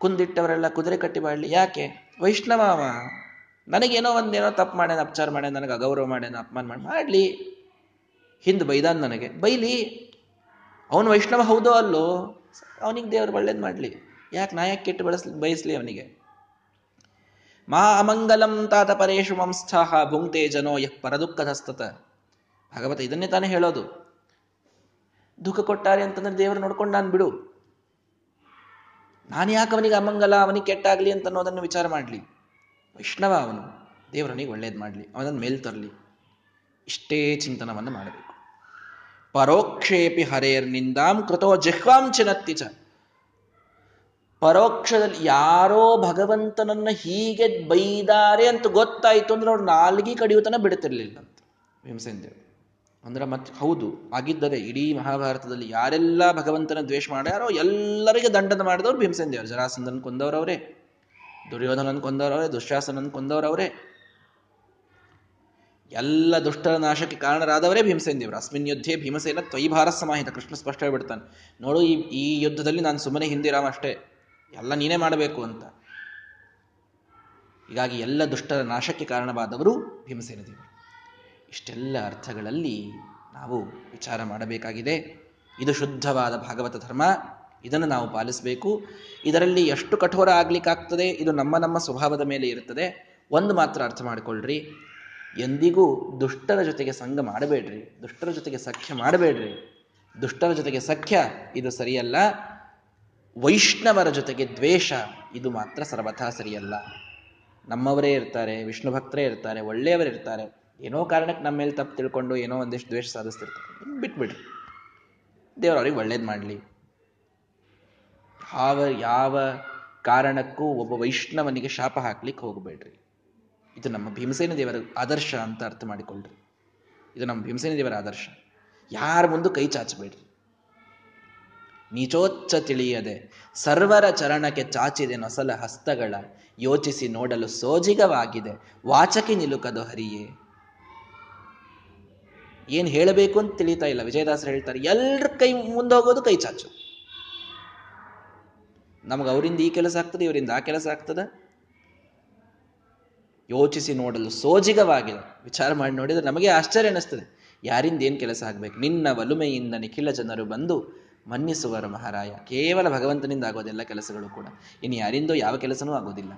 ಕುಂದಿಟ್ಟವರೆಲ್ಲ ಕುದುರೆ ಕಟ್ಟಿ ಬಾಳಲಿ ಯಾಕೆ? ವೈಷ್ಣವ ಅವ. ನನಗೇನೋ ಒಂದೇನೋ ತಪ್ಪು ಮಾಡ್ಯಾನ, ಅಪಚಾರ ಮಾಡ್ಯಾನ, ನನಗೆ ಅಗೌರವ ಮಾಡ್ಯಾನ, ಅಪಮಾನ ಮಾಡಿ ಮಾಡಲಿ. ಹಿಂದೆ ಬೈದಾನ ನನಗೆ. ಬೈಲಿ. ಅವನು ವೈಷ್ಣವ ಹೌದೋ ಅಲ್ಲೋ? ಅವನಿಗೆ ದೇವರು ಒಳ್ಳೇದು ಮಾಡಲಿ. ಯಾಕೆ ನಾ ಯಾಕೆ ಕೆಟ್ಟು ಬಳಸ್ಲಿ ಬಯಸ್ಲಿ ಅವನಿಗೆ? ಮಹಾ ಅಮಂಗಲಂ ತಾತ ಪರೇಶು ವಂಸ್ಥಾಹ ಭುಂಕ್ತೆ ಜನೋ ಯಃ ಪರದುಃಖದಸ್ತತ ಭಗವತ ಇದನ್ನೇ ತಾನೇ ಹೇಳೋದು. ದುಃಖ ಕೊಟ್ಟಾರೆ ಅಂತಂದ್ರೆ ದೇವರು ನೋಡ್ಕೊಂಡು ನಾನು ಬಿಡು. ನಾನು ಯಾಕೆ ಅವನಿಗೆ ಅಮಂಗಲ, ಅವನಿಗೆ ಕೆಟ್ಟಾಗಲಿ ಅಂತ ಅನ್ನೋದನ್ನು ವಿಚಾರ ಮಾಡಲಿ? ವೈಷ್ಣವ ಅವನು. ದೇವರನಿಗೆ ಒಳ್ಳೇದು ಮಾಡಲಿ. ಅವನನ್ನು ಮೇಲ್ ತರಲಿ. ಇಷ್ಟೇ ಚಿಂತನವನ್ನು ಮಾಡಬೇಕು. ಪರೋಕ್ಷೇಪಿ ಹರೇರ್ನಿಂದಾಂ ಕೃತೋ ಜಿಹ್ವಾಂ ಚಿನತ್ತಿ ಚ. ಪರೋಕ್ಷದಲ್ಲಿ ಯಾರೋ ಭಗವಂತನನ್ನ ಹೀಗೆ ಬೈದಾರೆ ಅಂತ ಗೊತ್ತಾಯ್ತು ಅಂದ್ರೆ ಅವ್ರು ನಾಲ್ಗಿ ಕಡಿಯುತನ ಬಿಡ್ತಿರಲಿಲ್ಲ ಅಂತ. ದೇವರು ಅಂದ್ರೆ ಮತ್ತೆ ಹೌದು ಆಗಿದ್ದರೆ ಇಡೀ ಮಹಾಭಾರತದಲ್ಲಿ ಯಾರೆಲ್ಲ ಭಗವಂತನ ದ್ವೇಷ ಮಾಡ್ಯಾರೋ ಎಲ್ಲರಿಗೆ ದಂಡನ ಮಾಡಿದವರು ಭೀಮಸೇನ ದೇವರು ಜರಾಸಂದನ್ ಕೊಂದವರವರೇ, ದುರ್ಯೋಧನನ್ ಕೊಂದವರವರೇ, ದುಶ್ಯಾಸನನ್ ಕೊಂದವರವರೇ. ಎಲ್ಲ ದುಷ್ಟರ ನಾಶಕ್ಕೆ ಕಾರಣರಾದವರೇ ಭೀಮಸೇನ ದೇವರು. ಅಸ್ಮಿನ್ ಯುದ್ಧೆ ಭೀಮಸೇನ ತ್ವೈಭಾರ ಸಮಾಹಿತ. ಕೃಷ್ಣ ಸ್ಪಷ್ಟ ಹೇಳ್ಬಿಡ್ತಾನೆ, ನೋಡು ಈ ಈ ಯುದ್ಧದಲ್ಲಿ ನಾನು ಸುಮ್ಮನೆ ಹಿಂದಿರಾಮ ಅಷ್ಟೇ, ಎಲ್ಲ ನೀನೇ ಮಾಡಬೇಕು ಅಂತ. ಹೀಗಾಗಿ ಎಲ್ಲ ದುಷ್ಟರ ನಾಶಕ್ಕೆ ಕಾರಣವಾದವರು ಭೀಮಸೇನ ದೇವರು. ಇಷ್ಟೆಲ್ಲ ಅರ್ಥಗಳಲ್ಲಿ ನಾವು ವಿಚಾರ ಮಾಡಬೇಕಾಗಿದೆ. ಇದು ಶುದ್ಧವಾದ ಭಾಗವತ ಧರ್ಮ. ಇದನ್ನು ನಾವು ಪಾಲಿಸಬೇಕು. ಇದರಲ್ಲಿ ಎಷ್ಟು ಕಠೋರ ಆಗ್ಲಿಕ್ಕಾಗ್ತದೆ? ಇದು ನಮ್ಮ ನಮ್ಮ ಸ್ವಭಾವದ ಮೇಲೆ ಇರುತ್ತದೆ. ಒಂದು ಮಾತ್ರ ಅರ್ಥ ಮಾಡಿಕೊಳ್ಳ್ರಿ ಎಂದಿಗೂ ದುಷ್ಟರ ಜೊತೆಗೆ ಸಂಘ ಮಾಡಬೇಡ್ರಿ. ದುಷ್ಟರ ಜೊತೆಗೆ ಸಖ್ಯ ಮಾಡಬೇಡ್ರಿ. ದುಷ್ಟರ ಜೊತೆಗೆ ಸಖ್ಯ, ಇದು ಸರಿಯಲ್ಲ. ವೈಷ್ಣವರ ಜೊತೆಗೆ ದ್ವೇಷ, ಇದು ಮಾತ್ರ ಸರ್ವಥಾ ಸರಿಯಲ್ಲ. ನಮ್ಮವರೇ ಇರ್ತಾರೆ, ವಿಷ್ಣು ಭಕ್ತರೇ ಇರ್ತಾರೆ ಒಳ್ಳೆಯವರಿರ್ತಾರೆ ಏನೋ ಕಾರಣಕ್ಕೆ ನಮ್ಮ ಮೇಲೆ ತಪ್ಪು ತಿಳ್ಕೊಂಡು ಏನೋ ಒಂದಿಷ್ಟು ದ್ವೇಷ ಸಾಧಿಸ್ತಿರ್ತಾರೆ. ಬಿಟ್ಬಿಡ್ರಿ. ದೇವರು ಅವ್ರಿಗೆ ಒಳ್ಳೇದು ಮಾಡಲಿ. ಯಾವ ಯಾವ ಕಾರಣಕ್ಕೂ ಒಬ್ಬ ವೈಷ್ಣವನಿಗೆ ಶಾಪ ಹಾಕ್ಲಿಕ್ಕೆ ಹೋಗಬೇಡ್ರಿ. ಇದು ನಮ್ಮ ಭೀಮಸೇನ ದೇವರ ಆದರ್ಶ ಅಂತ ಅರ್ಥ ಮಾಡಿಕೊಳ್ಳ್ರಿ ಇದು ನಮ್ಮ ಭೀಮಸೇನ ದೇವರ ಆದರ್ಶ. ಯಾರ ಮುಂದೆ ಕೈ ಚಾಚಬೇಡ್ರಿ. ನೀಚೋಚ್ಚ ತಿಳಿಯದೆ ಸರ್ವರ ಚರಣಕ್ಕೆ ಚಾಚಿದೆ ನೊಸಲ ಹಸ್ತಗಳ ಯೋಚಿಸಿ ನೋಡಲು ಸೋಜಿಗವಾಗಿದೆ. ವಾಚಕಿ ನಿಲುಕದು ಹರಿಯೇ. ಏನ್ ಹೇಳಬೇಕು ಅಂತ ತಿಳಿತಾ ಇಲ್ಲ. ವಿಜಯದಾಸರು ಹೇಳ್ತಾರೆ ಎಲ್ಲರ ಕೈ ಮುಂದೆ ಹೋಗೋದು ಕೈ ಚಾಚು. ನಮಗೆ ಅವರಿಂದ ಈ ಕೆಲಸ ಆಗ್ತದೆ, ಇವರಿಂದ ಆ ಕೆಲಸ ಆಗ್ತದ. ಯೋಚಿಸಿ ನೋಡಲು ಸೋಜಿಗವಾಗಿದೆ ವಿಚಾರ ಮಾಡಿ ನೋಡಿದ್ರೆ ನಮಗೆ ಆಶ್ಚರ್ಯ ಅನ್ನಿಸ್ತದೆ. ಯಾರಿಂದ ಏನು ಕೆಲಸ ಆಗ್ಬೇಕು? ನಿನ್ನ ವಲುಮೆಯಿಂದ ನಿಖಿಲ ಜನರು ಬಂದು ಮನ್ನಿಸುವರು ಮಹಾರಾಯ. ಕೇವಲ ಭಗವಂತನಿಂದ ಆಗೋದೆಲ್ಲ ಕೆಲಸಗಳು ಕೂಡ. ಇನ್ನು ಯಾರಿಂದೋ ಯಾವ ಕೆಲಸನೂ ಆಗೋದಿಲ್ಲ.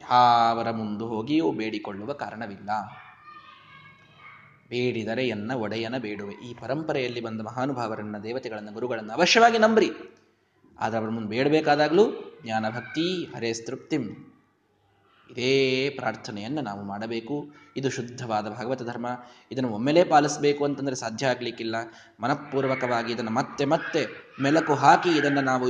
ಯಾವರ ಮುಂದೆ ಹೋಗಿಯೂ ಬೇಡಿಕೊಳ್ಳುವ ಕಾರಣವಿಲ್ಲ. ಬೇಡಿದರೆ ಎನ್ನ ಒಡೆಯನ ಬೇಡುವೆ. ಈ ಪರಂಪರೆಯಲ್ಲಿ ಬಂದ ಮಹಾನುಭಾವರನ್ನ, ದೇವತೆಗಳನ್ನ, ಗುರುಗಳನ್ನು ಅವಶ್ಯವಾಗಿ ನಂಬ್ರಿ. ಆದರೆ ಅವರ ಮುಂದೆ ಬೇಡಬೇಕಾದಾಗಲೂ ಜ್ಞಾನ ಭಕ್ತಿ ಹರೇ ತೃಪ್ತಿಂ ಇದೇ ಪ್ರಾರ್ಥನೆಯನ್ನು ನಾವು ಮಾಡಬೇಕು. ಇದು ಶುದ್ಧವಾದ ಭಾಗವತ ಧರ್ಮ. ಇದನ್ನು ಒಮ್ಮೆಲೇ ಪಾಲಿಸಬೇಕು ಅಂತಂದರೆ ಸಾಧ್ಯ ಆಗಲಿಕ್ಕಿಲ್ಲ. ಮನಃಪೂರ್ವಕವಾಗಿ ಇದನ್ನು ಮತ್ತೆ ಮತ್ತೆ ಮೆಲಕು ಹಾಕಿ ಇದನ್ನು ನಾವು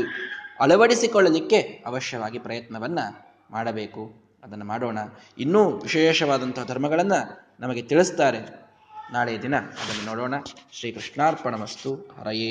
ಅಳವಡಿಸಿಕೊಳ್ಳಲಿಕ್ಕೆ ಅವಶ್ಯವಾಗಿ ಪ್ರಯತ್ನವನ್ನು ಮಾಡಬೇಕು. ಅದನ್ನು ಮಾಡೋಣ. ಇನ್ನೂ ವಿಶೇಷವಾದಂತಹ ಧರ್ಮಗಳನ್ನು ನಮಗೆ ತಿಳಿಸ್ತಾರೆ. ನಾಳೆ ದಿನ ಅದನ್ನು ನೋಡೋಣ. ಶ್ರೀಕೃಷ್ಣಾರ್ಪಣ ಮಸ್ತು ಹರಯೇ